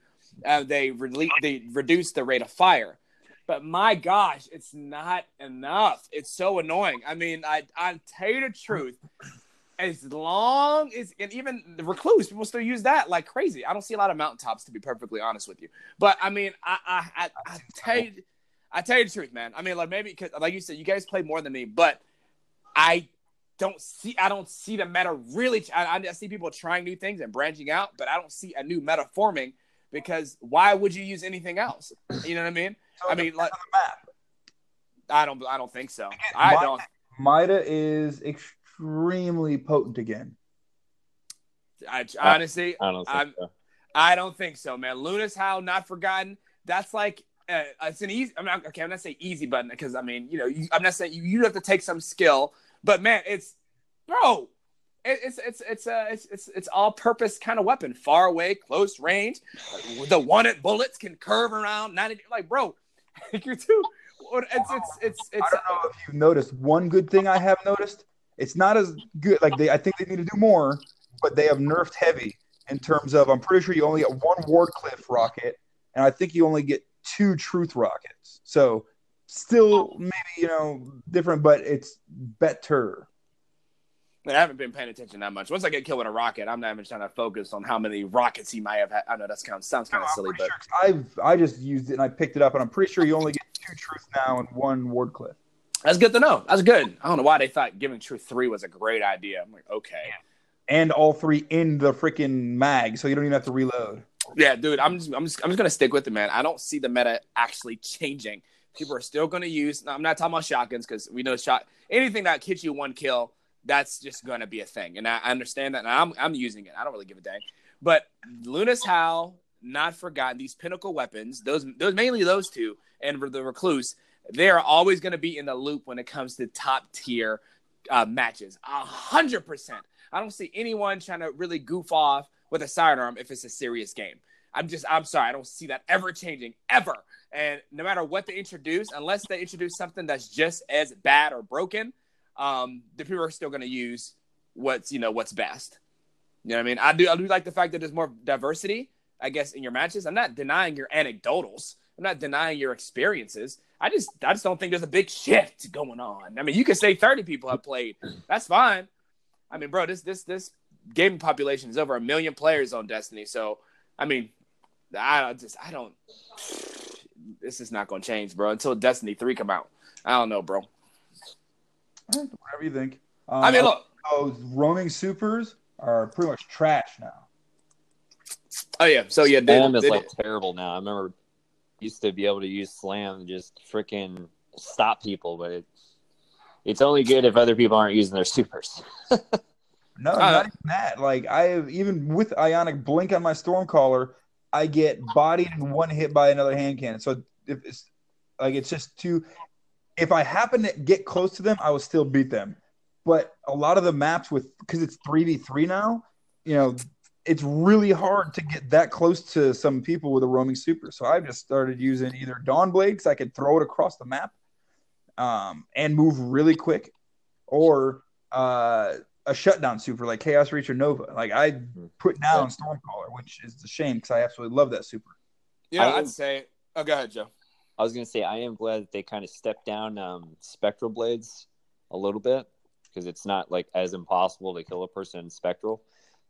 Uh, they rele- they the rate of fire. But my gosh, it's not enough. It's so annoying. I mean, I I tell you the truth. As long as and even the recluse, people still use that like crazy. I don't see a lot of mountaintops to be perfectly honest with you. But I mean, I I I, I tell you, I tell you the truth, man. I mean, like maybe because like you said, you guys play more than me, but I don't see I don't see the meta really. I, I see people trying new things and branching out, but I don't see a new meta forming because why would you use anything else? You know what I mean? So I mean, like depends on the map. I don't I don't think so. I don't. Mida is extremely potent again. I honestly I don't think so. I don't think so, man. Luna's Howl not forgotten. That's like uh, it's an easy. I'm not okay. I'm not saying easy button because I mean, you know, you, I'm not saying you, you have to take some skill, but man, it's bro. It, it's it's it's a it's it's it's all purpose kind of weapon. Far away, close range. The one at bullets can curve around. Ninety like bro, you're too. It's it's it's it's I don't know if you've noticed. One good thing I have noticed, it's not as good. Like they, I think they need to do more, but they have nerfed heavy in terms of. I'm pretty sure you only get one Wardcliff rocket, and I think you only get two Truth rockets. So still maybe you know different, but it's better. I haven't been paying attention that much. Once I get killed with a rocket, I'm not even trying to focus on how many rockets he might have had. I know that's kind of sounds kind of I'm silly, but sure I've I just used it and I picked it up, and I'm pretty sure you only get two Truth now and one Wardcliff. That's good to know. That's good. I don't know why they thought giving Truth three was a great idea. I'm like, okay, And all three in the freaking mag, so you don't even have to reload. yeah, dude. I'm just, I'm just, I'm just gonna stick with it, man. I don't see the meta actually changing. People are still gonna use. I'm not talking about shotguns because we know shot anything that hits you one kill. That's just gonna be a thing, and I understand that. And I'm, I'm using it. I don't really give a dang. But Luna's Howl, not forgotten. These pinnacle weapons, those, those mainly those two, and the recluse, they are always going to be in the loop when it comes to top tier uh, matches. A hundred percent. I don't see anyone trying to really goof off with a sidearm if it's a serious game. I'm just, I'm sorry, I don't see that ever changing ever. And no matter what they introduce, unless they introduce something that's just as bad or broken, um, the people are still going to use what's, you know, what's best. You know what I mean? I do, I do like the fact that there's more diversity, I guess, in your matches. I'm not denying your anecdotals. I'm not denying your experiences. I just, I just don't think there's a big shift going on. I mean, you could say 30 people have played. That's fine. I mean, bro, this, this, this gaming population is over a million players on Destiny. So, I mean, I just, I don't. This is not going to change, bro, until Destiny three come out. I don't know, bro. Whatever you think. Um, I mean, look. those roaming supers are pretty much trash now. Oh yeah, so yeah, they, Slam is they- like terrible now. I remember used to be able to use slam and just freaking stop people, but it, it's only good if other people aren't using their supers. No, Uh, not even that. Like I have even with Ionic Blink on my storm caller, I get bodied in one hit by another hand cannon. So if it's like it's just too. If I happen to get close to them, I will still beat them. But a lot of the maps with because it's three v three now, you know, it's really hard to get that close to some people with a roaming super. So I've just started using either Dawn Blade because I could throw it across the map, um, and move really quick, or uh, a shutdown super like Chaos Reach or Nova. Like I put down Stormcaller, which is a shame because I absolutely love that super. yeah, I I'd say. Oh, go ahead, Joe. I was gonna say I am glad that they kind of stepped down um, spectral blades a little bit because it's not like as impossible to kill a person in spectral.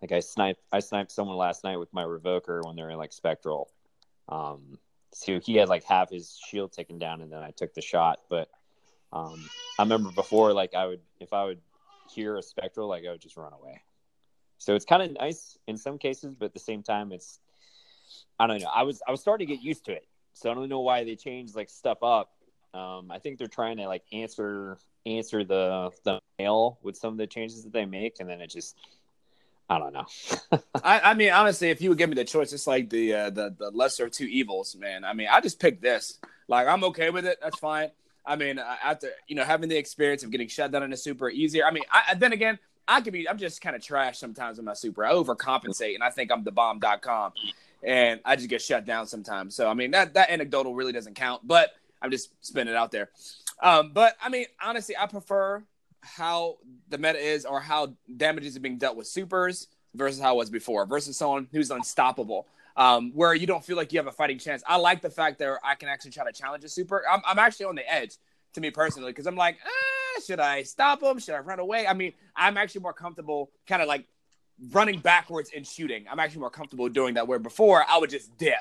Like I sniped, I sniped someone last night with my revoker when they're in like spectral. Um, so he had like half his shield taken down, and then I took the shot. But um, I remember before, like I would, if I would hear a spectral, like I would just run away. So it's kind of nice in some cases, but at the same time, it's I don't know. I was I was starting to get used to it, so I don't know why they changed like stuff up. Um, I think they're trying to like answer answer the the mail with some of the changes that they make, and then it just I don't know. I, I mean, honestly, if you would give me the choice, it's like the uh, the the lesser of two evils, man. I mean, I just picked this. Like, I'm okay with it. That's fine. I mean, after you know having the experience of getting shut down in a super easier. I mean, I, then again, I could be. I'm just kind of trash sometimes in my super. I overcompensate, and I think I'm the bomb.com, and I just get shut down sometimes. So I mean, that that anecdotal really doesn't count, but I'm just spinning it out there. Um, but I mean, honestly, I prefer how the meta is or how damages are being dealt with supers versus how it was before versus someone who's unstoppable. Um, where you don't feel like you have a fighting chance. I like the fact that I can actually try to challenge a super. I'm, I'm actually on the edge to me personally because I'm like, eh, should I stop him? Should I run away? I mean, I'm actually more comfortable kind of like running backwards and shooting. I'm actually more comfortable doing that where before I would just dip.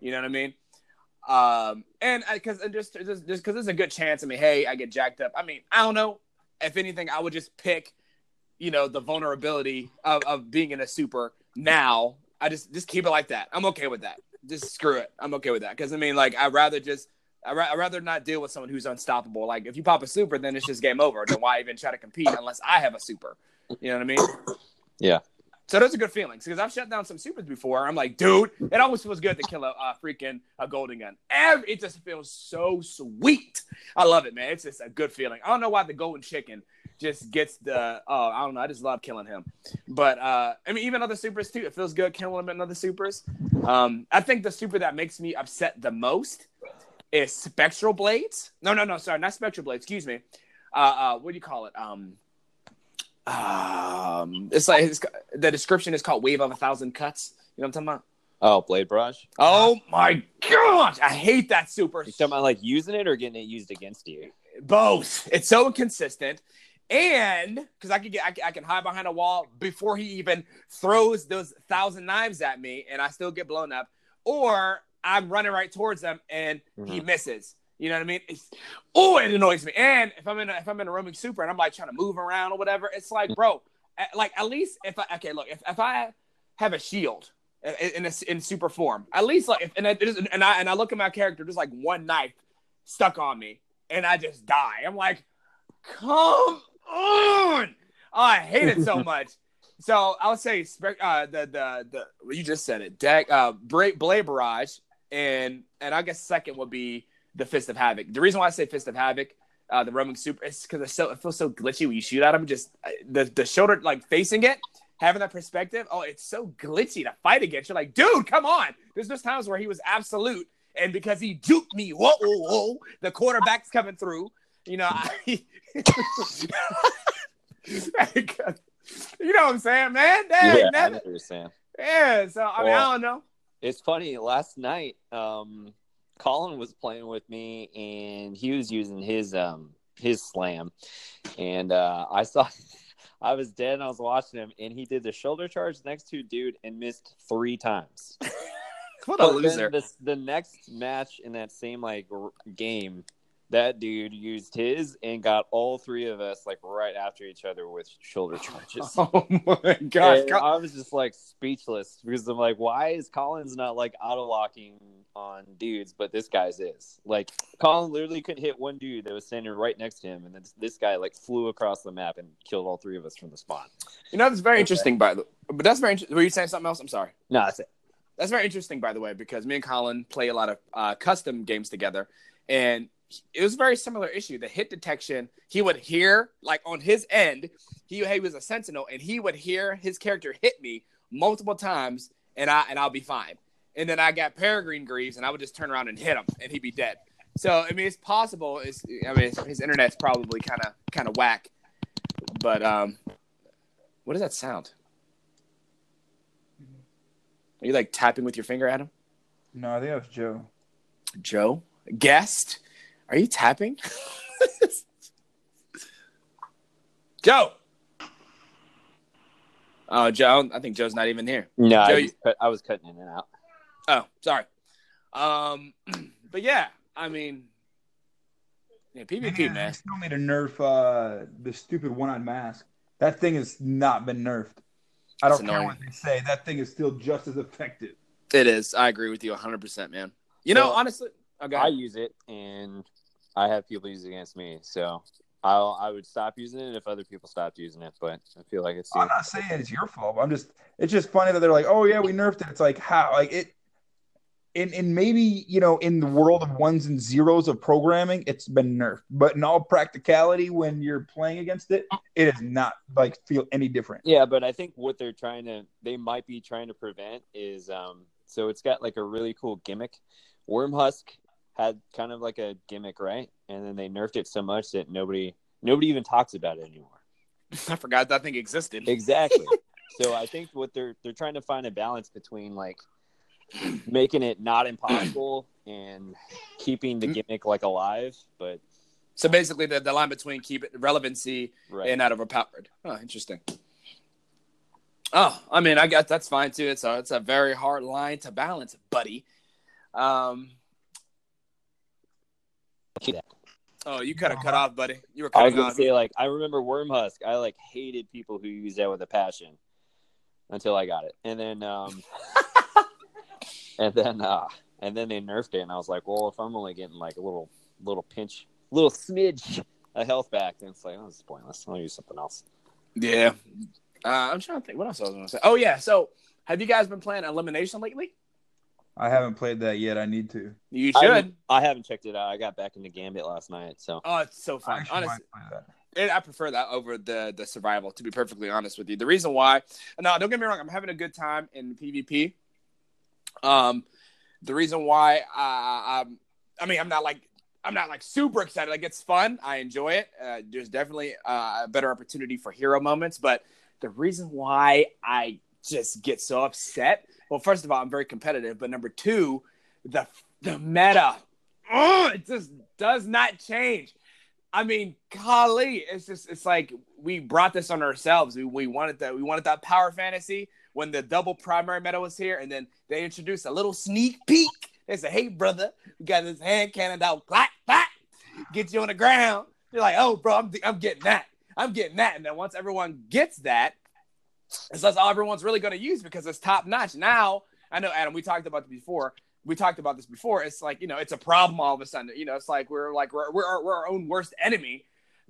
You know what I mean? Um, and because just just because there's a good chance. I mean, hey, I get jacked up. I mean, I don't know. If anything, I would just pick, you know, the vulnerability of, of being in a super now. I just just keep it like that. I'm okay with that. Just screw it. I'm okay with that because I mean, like, I'd rather just I'd, ra- I'd rather not deal with someone who's unstoppable. Like, if you pop a super, then it's just game over. Then why even try to compete unless I have a super? You know what I mean? Yeah. So those are good feelings because I've shut down some supers before. I'm like, dude, it always feels good to kill a, a freaking a golden gun. Every, it just feels so sweet. I love it, man. It's just a good feeling. I don't know why the golden chicken just gets the. Oh, I don't know. I just love killing him. But uh, I mean, even other supers too. It feels good killing him in other supers. Um, I think the super that makes me upset the most is spectral blades. No, no, no. Sorry, not spectral blades. Excuse me. Uh, uh, what do you call it? Um, um, it's like it's, the description is called "Wave of a Thousand Cuts." You know what I'm talking about? Oh, blade barrage. Oh my gosh, I hate that super. You talking about like using it or getting it used against you? Both. It's so inconsistent, and because I can get, I, I, can hide behind a wall before he even throws those thousand knives at me, and I still get blown up, or I'm running right towards him and mm-hmm. he misses. You know what I mean? It's, oh, it annoys me. And if I'm in a, if I'm in a roaming super and I'm like trying to move around or whatever, it's like, bro, like at least if I okay, look, if, if I have a shield in a, in super form, at least like if, and I, and I and I look at my character, there's like one knife stuck on me, and I just die. I'm like, come on! Oh, I hate it so much. So I would say uh, the the the you just said it, deck uh, Blade Barrage, and and I guess second would be the Fist of Havoc. The reason why I say Fist of Havoc, uh, the roaming super, is because so it feels so glitchy when you shoot at him. Just uh, the the shoulder like facing it, having that perspective. Oh, it's so glitchy to fight against. You're like, dude, come on. There's those times where he was absolute, and because he juked me, whoa, whoa, whoa, the quarterback's coming through. You know, I, you know what I'm saying, man? Dang, yeah, that, I understand. Yeah, so I mean, well, I don't know. It's funny. Last night, um, Colin was playing with me and he was using his um his slam, and uh, I saw. I was dead and I was watching him, and he did the shoulder charge next to dude and missed three times. what a loser! The, the next match in that same like game, that dude used his and got all three of us like right after each other with shoulder charges. Oh my gosh! I was just like speechless because I'm like, why is Colin's not like auto locking on dudes, but this guy's is like Colin literally couldn't hit one dude that was standing right next to him, and then this guy like flew across the map and killed all three of us from the spot. You know, that's very okay. interesting, by the but that's very. interesting. Were you saying something else? I'm sorry. No, that's it. That's very interesting, by the way, because me and Colin play a lot of uh, custom games together, and it was a very similar issue. The hit detection, he would hear like on his end, he, he was a sentinel, and he would hear his character hit me multiple times, and I and I'll be fine. And then I got peregrine greaves, and I would just turn around and hit him, and he'd be dead. So I mean, it's possible. It's I mean, his internet's probably kind of kind of whack. But um, what does that sound? Are you like tapping with your finger at him? No, I think that was Joe. Joe, guest. Are you tapping? Joe. Oh, Joe. I think Joe's not even here. No, Joe, I, was cut, I was cutting in and out. Oh, sorry. Um, but yeah, I mean, yeah, PvP, man. man. still need to nerf uh, the stupid one-eyed mask. That thing has not been nerfed. I It's don't care what they say. That thing is still just as effective. It is. I agree with you 100%, man. You know, Well, honestly, okay. I use it, and I have people use it against me. So I'll I would stop using it if other people stopped using it. But I feel like it's I'm not saying it's your fault. I'm just it's just funny that they're like, oh yeah, we nerfed it. It's like how like it in in maybe you know in the world of ones and zeros of programming, it's been nerfed. But in all practicality, when you're playing against it, it is not like feel any different. Yeah, but I think what they're trying to they might be trying to prevent is um so it's got like a really cool gimmick. Wormhusk had kind of like a gimmick, right? And then they nerfed it so much that nobody nobody even talks about it anymore. I forgot that thing existed. Exactly. so I think what they're they're trying to find a balance between like making it not impossible and keeping the gimmick like alive, but So basically, the, the line between keep it relevancy right. and not overpowered. Oh, interesting. Oh, I mean, I guess that's fine too. It's a it's a very hard line to balance, buddy. Um. Oh, you kind of cut off, buddy. You were I was cutting gonna off. say like I remember Wormhusk. I like hated people who use that with a passion until I got it, and then um, and then uh, and then they nerfed it, and I was like, well, if I'm only getting like a little little pinch, little smidge of health back, then it's like, oh, this is pointless. I'll use something else. Yeah. Uh, I'm trying to think. What else I was going to say? Oh yeah. So, have you guys been playing elimination lately? I haven't played that yet. I need to. You I should. haven't, I haven't checked it out. I got back into Gambit last night, so Oh, it's so fun. actually Honestly, might. And I prefer that over the the survival. To be perfectly honest with you, the reason why, no, don't get me wrong, I'm having a good time in PvP. Um, the reason why I, I'm, I mean, I'm not like I'm not like super excited. Like it's fun, I enjoy it. Uh, there's definitely uh, a better opportunity for hero moments, but the reason why I just get so upset. Well, first of all, I'm very competitive, but number two, the the meta, oh, it just does not change. I mean, golly, it's just it's like we brought this on ourselves. We, we wanted that we wanted that power fantasy when the double primary meta was here, and then they introduced a little sneak peek. They said, "Hey, brother, we got this hand cannon out, clap, clap, get you on the ground." You're like, "Oh, bro, I'm I'm getting that, I'm getting that." And then once everyone gets that, it's that's all everyone's really going to use because it's top notch. Now, I know, Adam, we talked about this before. We talked about this before. It's like you know, it's a problem all of a sudden. You know, it's like we're like we're we're our, we're our own worst enemy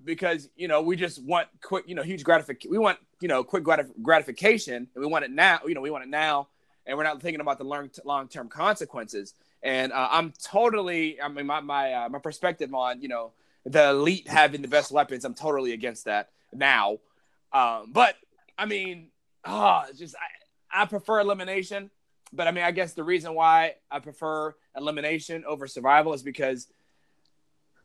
because you know we just want quick, you know, huge gratification. We want you know quick gratif- gratification, and we want it now. You know, we want it now, and we're not thinking about the long long term consequences. And uh, I'm totally, I mean, my my uh, my perspective on you know the elite having the best weapons. I'm totally against that now. Um, but I mean, oh, just I, I prefer elimination. But I mean, I guess the reason why I prefer elimination over survival is because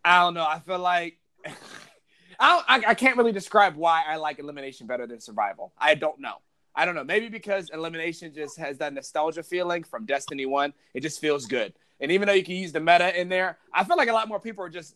I don't know. I feel like I, I I can't really describe why I like elimination better than survival. I don't know. I don't know. Maybe because elimination just has that nostalgia feeling from Destiny One. It just feels good. And even though you can use the meta in there, I feel like a lot more people are just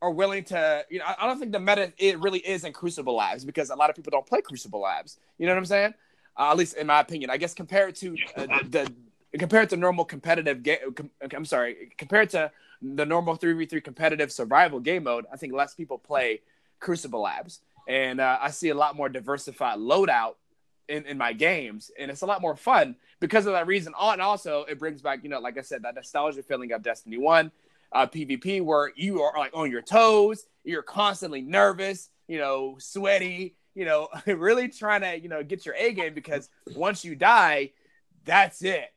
are willing to. You know, I don't think the meta it really is in Crucible Labs because a lot of people don't play Crucible Labs. You know what I'm saying? Uh, at least in my opinion. I guess compared to uh, the compared to normal competitive game. Com- I'm sorry, compared to the normal three v three competitive survival game mode, I think less people play Crucible Labs, and uh, I see a lot more diversified loadout in, in my games, and it's a lot more fun because of that reason. Oh, And also, it brings back, you know, like I said, that nostalgia feeling of Destiny One, uh, PvP, where you are like on your toes, you're constantly nervous, you know, sweaty, you know, really trying to, you know, get your A game because once you die, that's it.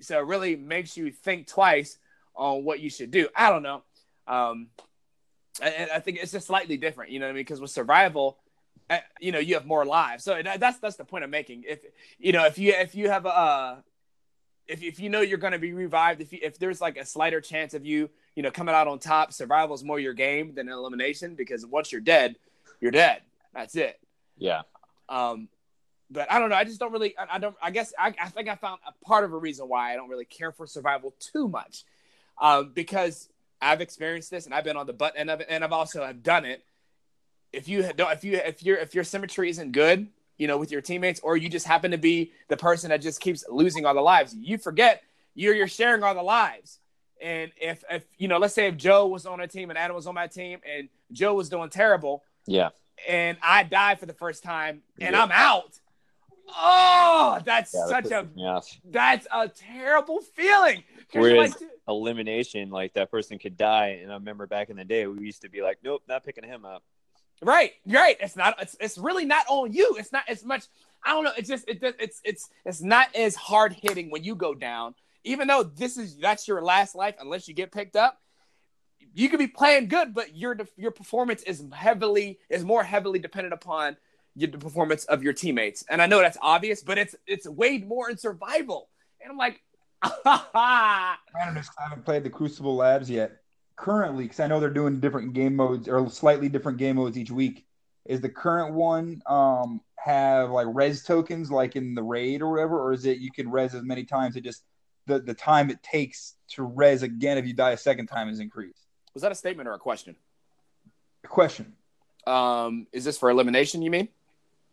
So it really makes you think twice on what you should do. I don't know. Um, and I think it's just slightly different, you know what I mean? Because with survival, uh, you know, you have more lives. So that's that's the point I'm making. If you know, if you if you have a, uh, if if you know you're going to be revived, if you, if there's like a slighter chance of you, you know, coming out on top, survival is more your game than elimination because once you're dead, you're dead. That's it. yeah. Um, but I don't know. I just don't really. I, I don't. I guess I, I think I found a part of a reason why I don't really care for survival too much, um, because I've experienced this and I've been on the butt end of it, and I've also have done it. If you don't, if you if your if your symmetry isn't good, you know, with your teammates, or you just happen to be the person that just keeps losing all the lives, you forget you're you're sharing all the lives. And if if you know, let's say if Joe was on a team and Adam was on my team, and Joe was doing terrible, Yeah. and I die for the first time and Yeah. I'm out, Oh, that's Yeah, that such a pisses that's a terrible feeling. Whereas like, elimination, like that person could die, and I remember back in the day, we used to be like, nope, not picking him up. Right, right. It's not. It's, it's really not on you. It's not as much. I don't know. It's just. It, it's it's it's not as hard hitting when you go down. Even though this is that's your last life, unless you get picked up, you could be playing good, but your your performance is heavily is more heavily dependent upon your, the performance of your teammates. And I know that's obvious, but it's it's weighed more in survival. And I'm like, I don't I haven't played the Crucible Labs yet. Currently, because I know they're doing different game modes or slightly different game modes each week. Is the current one um have like res tokens like in the raid or whatever, or is it you can res as many times? It just the the time it takes to res again if you die a second time is increased. was that a statement or a question? A question. Um, is this for elimination? You mean?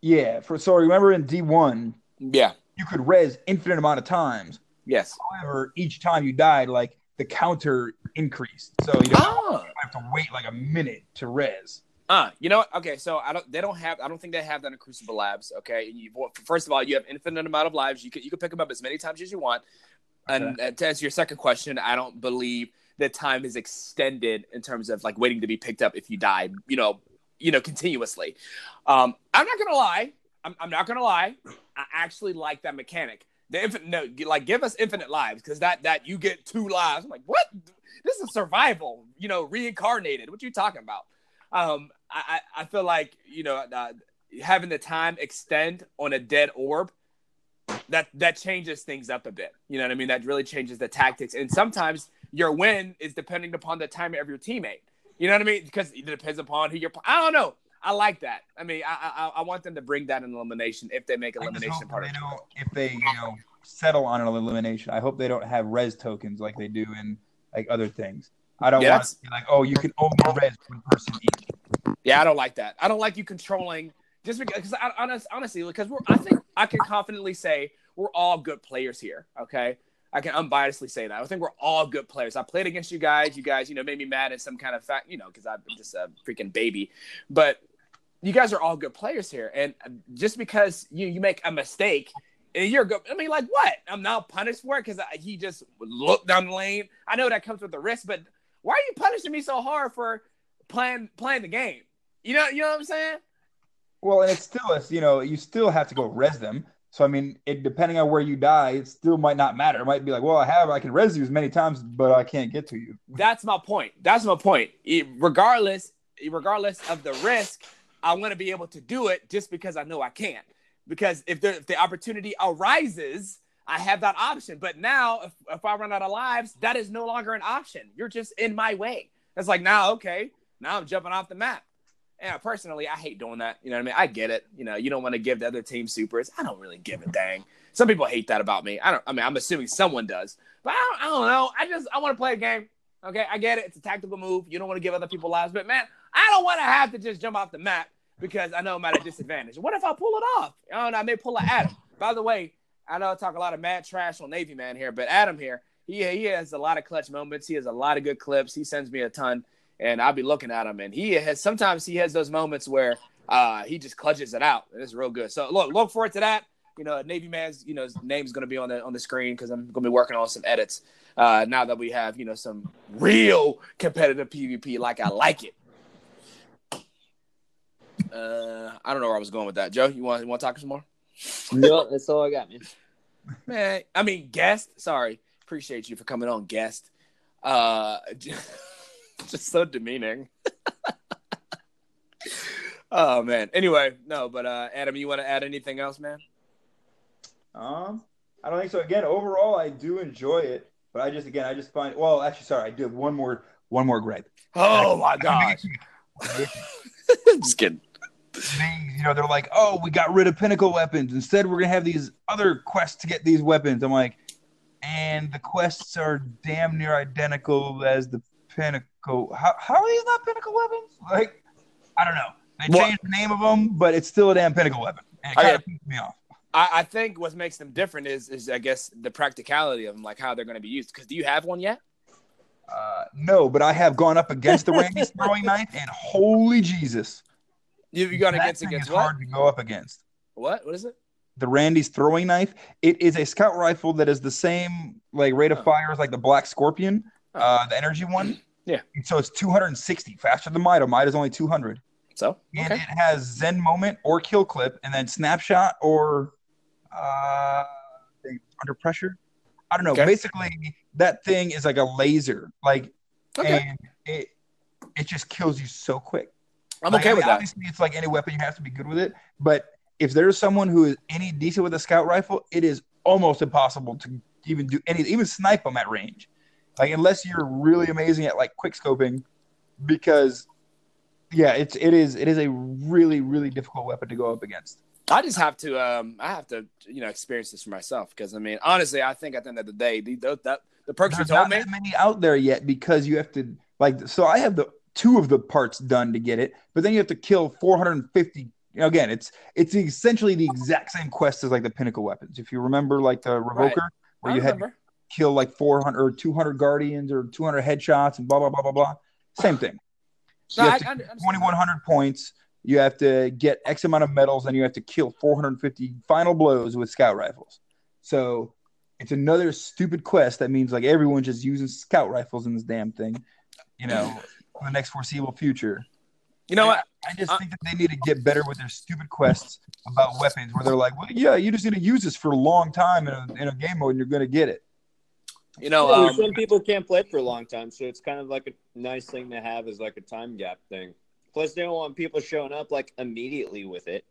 Yeah, for so remember in D one Yeah. you could res infinite amount of times. Yes. However, each time you died, like the counter increased, so you don't Oh. have to wait like a minute to res. Uh, you know what? Okay, so I don't. They don't have. I don't think they have that in Crucible Labs. Okay, and you first of all, you have infinite amount of lives. You can you can pick them up as many times as you want. And uh, to answer your second question, I don't believe that time is extended in terms of like waiting to be picked up if you die. You know, you know, continuously. Um, I'm not gonna lie. I'm, I'm not gonna lie. I actually like that mechanic. The infinite, no, like give us infinite lives because that that you get two lives. I'm like, what? This is survival. You know, reincarnated. What you talking about? Um, I I feel like you know uh, having the time extend on a dead orb that that changes things up a bit. You know what I mean? That really changes the tactics. And sometimes your win is depending upon the timing of your teammate. You know what I mean? Because it depends upon who you're. I don't know. I like that. I mean, I I, I want them to bring that in elimination if they make elimination part they of it. if they you know settle on an elimination. I hope they don't have res tokens like they do in like other things. I don't Yeah, want to be like, oh, you can only res one person each. Yeah, I don't like that. I don't like you controlling just because. I, honest, honestly, because we're. I think I can confidently say we're all good players here. Okay, I can unbiasedly say that. I think we're all good players. I played against you guys. You guys, you know, made me mad at some kind of fact, you know, because I'm just a freaking baby. But you guys are all good players here, and just because you you make a mistake. And you're good. I mean, like what? I'm not punished for it because he just looked down the lane. I know that comes with the risk, but why are you punishing me so hard for playing playing the game? You know, you know what I'm saying? Well, and it's still, it's, you know, you still have to go res them. So I mean, it depending on where you die, it still might not matter. It might be like, well, I have, I can res you as many times, but I can't get to you. That's my point. That's my point. It- regardless, regardless of the risk, I want to be able to do it just because I know I can. Because if the if the opportunity arises, I have that option. But now, if, if I run out of lives, that is no longer an option. You're just in my way. It's like now, okay, now I'm jumping off the map. Yeah, personally, I hate doing that. You know what I mean? I get it. You know, you don't want to give the other team supers. I don't really give a dang. Some people hate that about me. I don't. I mean, I'm assuming someone does, but I don't, I don't know. I just I want to play a game. Okay, I get it. It's a tactical move. You don't want to give other people lives, but man, I don't want to have to just jump off the map because I know I'm at a disadvantage. What if I pull it off? I don't. I may pull an Adam. By the way, I know I talk a lot of mad trash on Navy Man here, but Adam here, he he has a lot of clutch moments. He has a lot of good clips. He sends me a ton, and I'll be looking at him, and he has sometimes he has those moments where uh, he just clutches it out, and it's real good. So look, look forward to that. You know, Navy Man's you know his name's going to be on the on the screen because I'm going to be working on some edits uh, now that we have you know some real competitive PvP like I like it. Uh, I don't know where I was going with that. Joe, you want you want to talk some more? no, that's all I got, man. Man, I mean guest. Sorry, appreciate you for coming on, guest. Uh, just so demeaning. oh man. Anyway, no, but uh, Adam, you want to add anything else, man? Um, I don't think so. Again, overall, I do enjoy it, but I just, again, I just find. Well, actually, sorry, I do have one more, one more gripe. Oh my gosh. just kidding. They, you know, they're like, oh, we got rid of pinnacle weapons. Instead, we're gonna have these other quests to get these weapons. I'm like, and the quests are damn near identical as the pinnacle. How, how are these not pinnacle weapons? Like, I don't know. They What? changed the name of them, but it's still a damn pinnacle weapon. And it kind of pissed me off. I, I think what makes them different is is I guess the practicality of them, like how they're going to be used. Because do you have one yet? Uh, no, but I have gone up against the Randy's throwing knife, and holy Jesus, You you gone that against against what? hard to go up against. What? What is it? the Randy's throwing knife. It is a scout rifle that is the same like rate of Oh. fire as like the Black Scorpion, Oh. uh, the energy one. Yeah. So it's 260 faster than Mida. Mida's only 200. So And okay. it has Zen moment or kill clip, and then snapshot or uh, under pressure. I don't know. Okay. Basically, that thing is like a laser. Like, Okay. and it it just kills you so quick. I'm Like, okay I with mean, that. Obviously, it's like any weapon; you have to be good with it. But if there's someone who is any decent with a scout rifle, it is almost impossible to even do any, even snipe them at range. Like unless you're really amazing at like quick scoping, because yeah, it's it is it is a really really difficult weapon to go up against. I just have to um I have to you know experience this for myself because I mean honestly I think at the end of the day the the, the, the perks you There's told not me many out there yet because you have to like. So I have the two of the parts done to get it, but then you have to kill 450. You know, again, it's it's essentially the exact same quest as like the pinnacle weapons. If you remember, like uh, the revoker, where I you had to kill like 400 or 200 guardians or 200 headshots and blah blah blah blah blah. Same thing. So No, you have I understand 2100 points. You have to get X amount of medals, and you have to kill 450 final blows with scout rifles. So it's another stupid quest that means like everyone's just using scout rifles in this damn thing, you know, for the next foreseeable future. you know what I just Uh, think that they need to get better with their stupid quests about weapons, where they're like, well, yeah, you just need to use this for a long time in a, in a game mode, and you're going to get it. you know Well, um, some people can't play for a long time, so it's kind of like a nice thing to have is like a time gap thing. Plus, they don't want people showing up like immediately with it.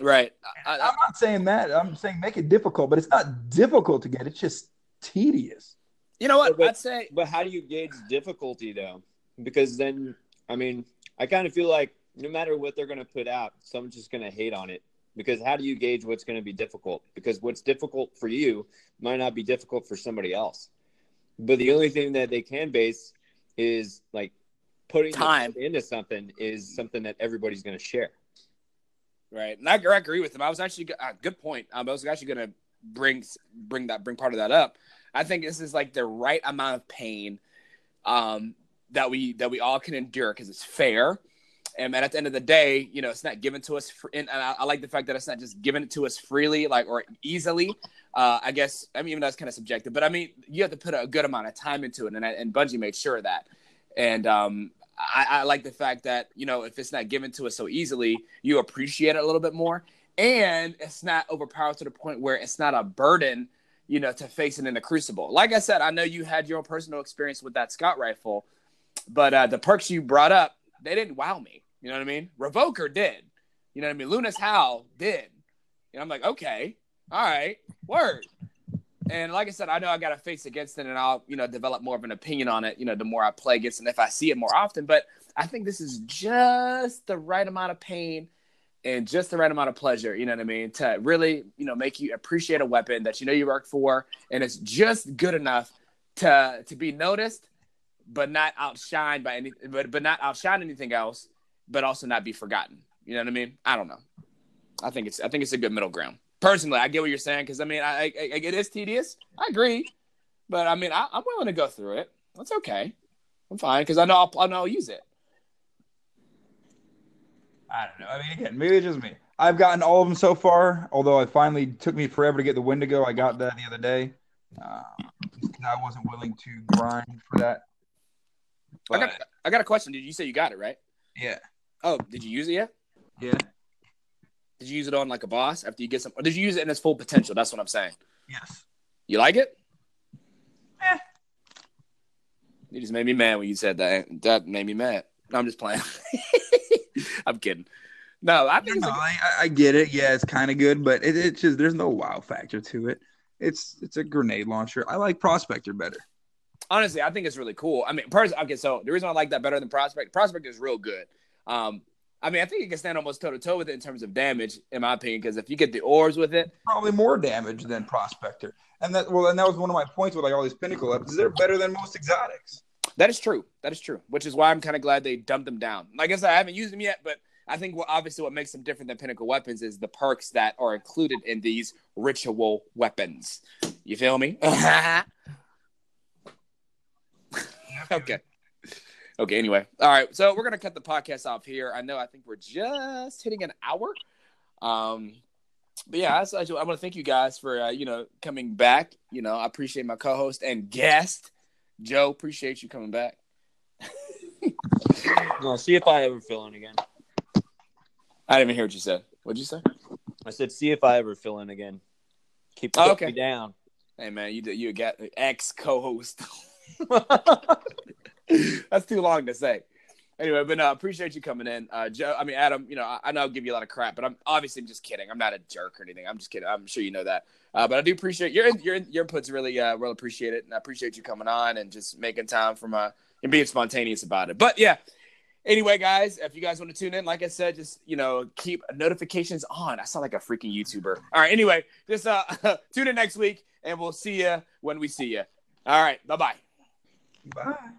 right I, I, I'm not saying that. I'm saying make it difficult, but it's not difficult to get. It's just tedious. you know what But- I'd say But how do you gauge difficulty though? Because then, I mean, I kind of feel like no matter what they're going to put out, someone's just going to hate on it. Because how do you gauge what's going to be difficult? Because what's difficult for you might not be difficult for somebody else. But the only thing that they can base is like putting Time. into something is something that everybody's going to share. Right, and I, I agree with him. I was actually uh, good point. Um, I was actually going to bring bring that bring part of that up. I think this is like the right amount of pain um, that we that we all can endure because it's fair. And at the end of the day, you know, it's not given to us. For, and I, I like the fact that it's not just given to us freely, like or easily. Uh, I guess I mean even that's kind of subjective, but I mean you have to put a good amount of time into it, and and Bungie made sure of that. And um, I, I like the fact that you know if it's not given to us so easily, you appreciate it a little bit more, and it's not overpowered to the point where it's not a burden, you know, to face it in the crucible. Like I said, I know you had your own personal experience with that Scott rifle, but uh, the perks you brought up, they didn't wow me. You know what I mean? Revoker did. You know what I mean? Lunas Howl did. And I'm like, okay, all right, word. And like I said, I know I got to face against it, and I'll you know develop more of an opinion on it. You know, the more I play against, and if I see it more often. But I think this is just the right amount of pain and just the right amount of pleasure. You know what I mean? To really you know make you appreciate a weapon that you know you work for, and it's just good enough to to be noticed, but not outshined by any, but but not outshine anything else, but also not be forgotten. You know what I mean? I don't know. I think it's I think it's a good middle ground. Personally, I get what you're saying because I mean, I, I, I it is tedious. I agree, but I mean, I, I'm willing to go through it. That's okay. I'm fine because I know I'll, I know I'll use it. I don't know. I mean, again, maybe it's just me. I've gotten all of them so far, although it finally took me forever to get the Wendigo. I got that the other day. Uh, I wasn't willing to grind for that. I got I got a question. Did you say you got it right? yeah, Oh, did you use it yet? yeah, Did you use it on like a boss after you get some, or did you use it in its full potential? That's what I'm saying. yes. You like it? Eh. You just made me mad when you said that. That made me mad. No, I'm just playing. I'm kidding. No, I think No, a, I, I get it. Yeah, it's kind of good, but it, it's just there's no wow factor to it. It's it's a grenade launcher. I like Prospector better. Honestly, I think it's really cool. I mean, personally, okay, so the reason I like that better than Prospect, Prospect is real good. Um, I mean, I think you can stand almost toe to toe with it in terms of damage, in my opinion, because if you get the orbs with it, Probably more damage than Prospector, and that well, and that was one of my points with like all these pinnacle weapons. They're better than most exotics. that is true. That is true, which is why I'm kind of glad they dumped them down. Like I said, I haven't used them yet, but I think what obviously what makes them different than pinnacle weapons is the perks that are included in these ritual weapons. You feel me? okay. Okay, anyway. All right. So we're gonna cut the podcast off here. I know I think we're just hitting an hour. Um but yeah, I, I, I want to thank you guys for uh, you know coming back. You know, I appreciate my co-host and guest, Joe. Appreciate you coming back. Well, see if I ever fill in again. I didn't even hear what you said. What'd you say? I said, see if I ever fill in again. Keep Oh, okay. me down. Hey man, you you got ex co-host. That's too long to say. Anyway, but no, appreciate you coming in, uh, Joe. I mean, Adam. You know, I, I know I'll give you a lot of crap, but I'm obviously I'm just kidding. I'm not a jerk or anything. I'm just kidding. I'm sure you know that. Uh, but I do appreciate your your your input's really uh, well appreciated, and I appreciate you coming on and just making time for my and being spontaneous about it. But yeah. Anyway, guys, if you guys want to tune in, like I said, just you know keep notifications on. I sound like a freaking YouTuber. All right. Anyway, just uh, tune in next week, and we'll see you when we see you. All right. Bye bye. Bye.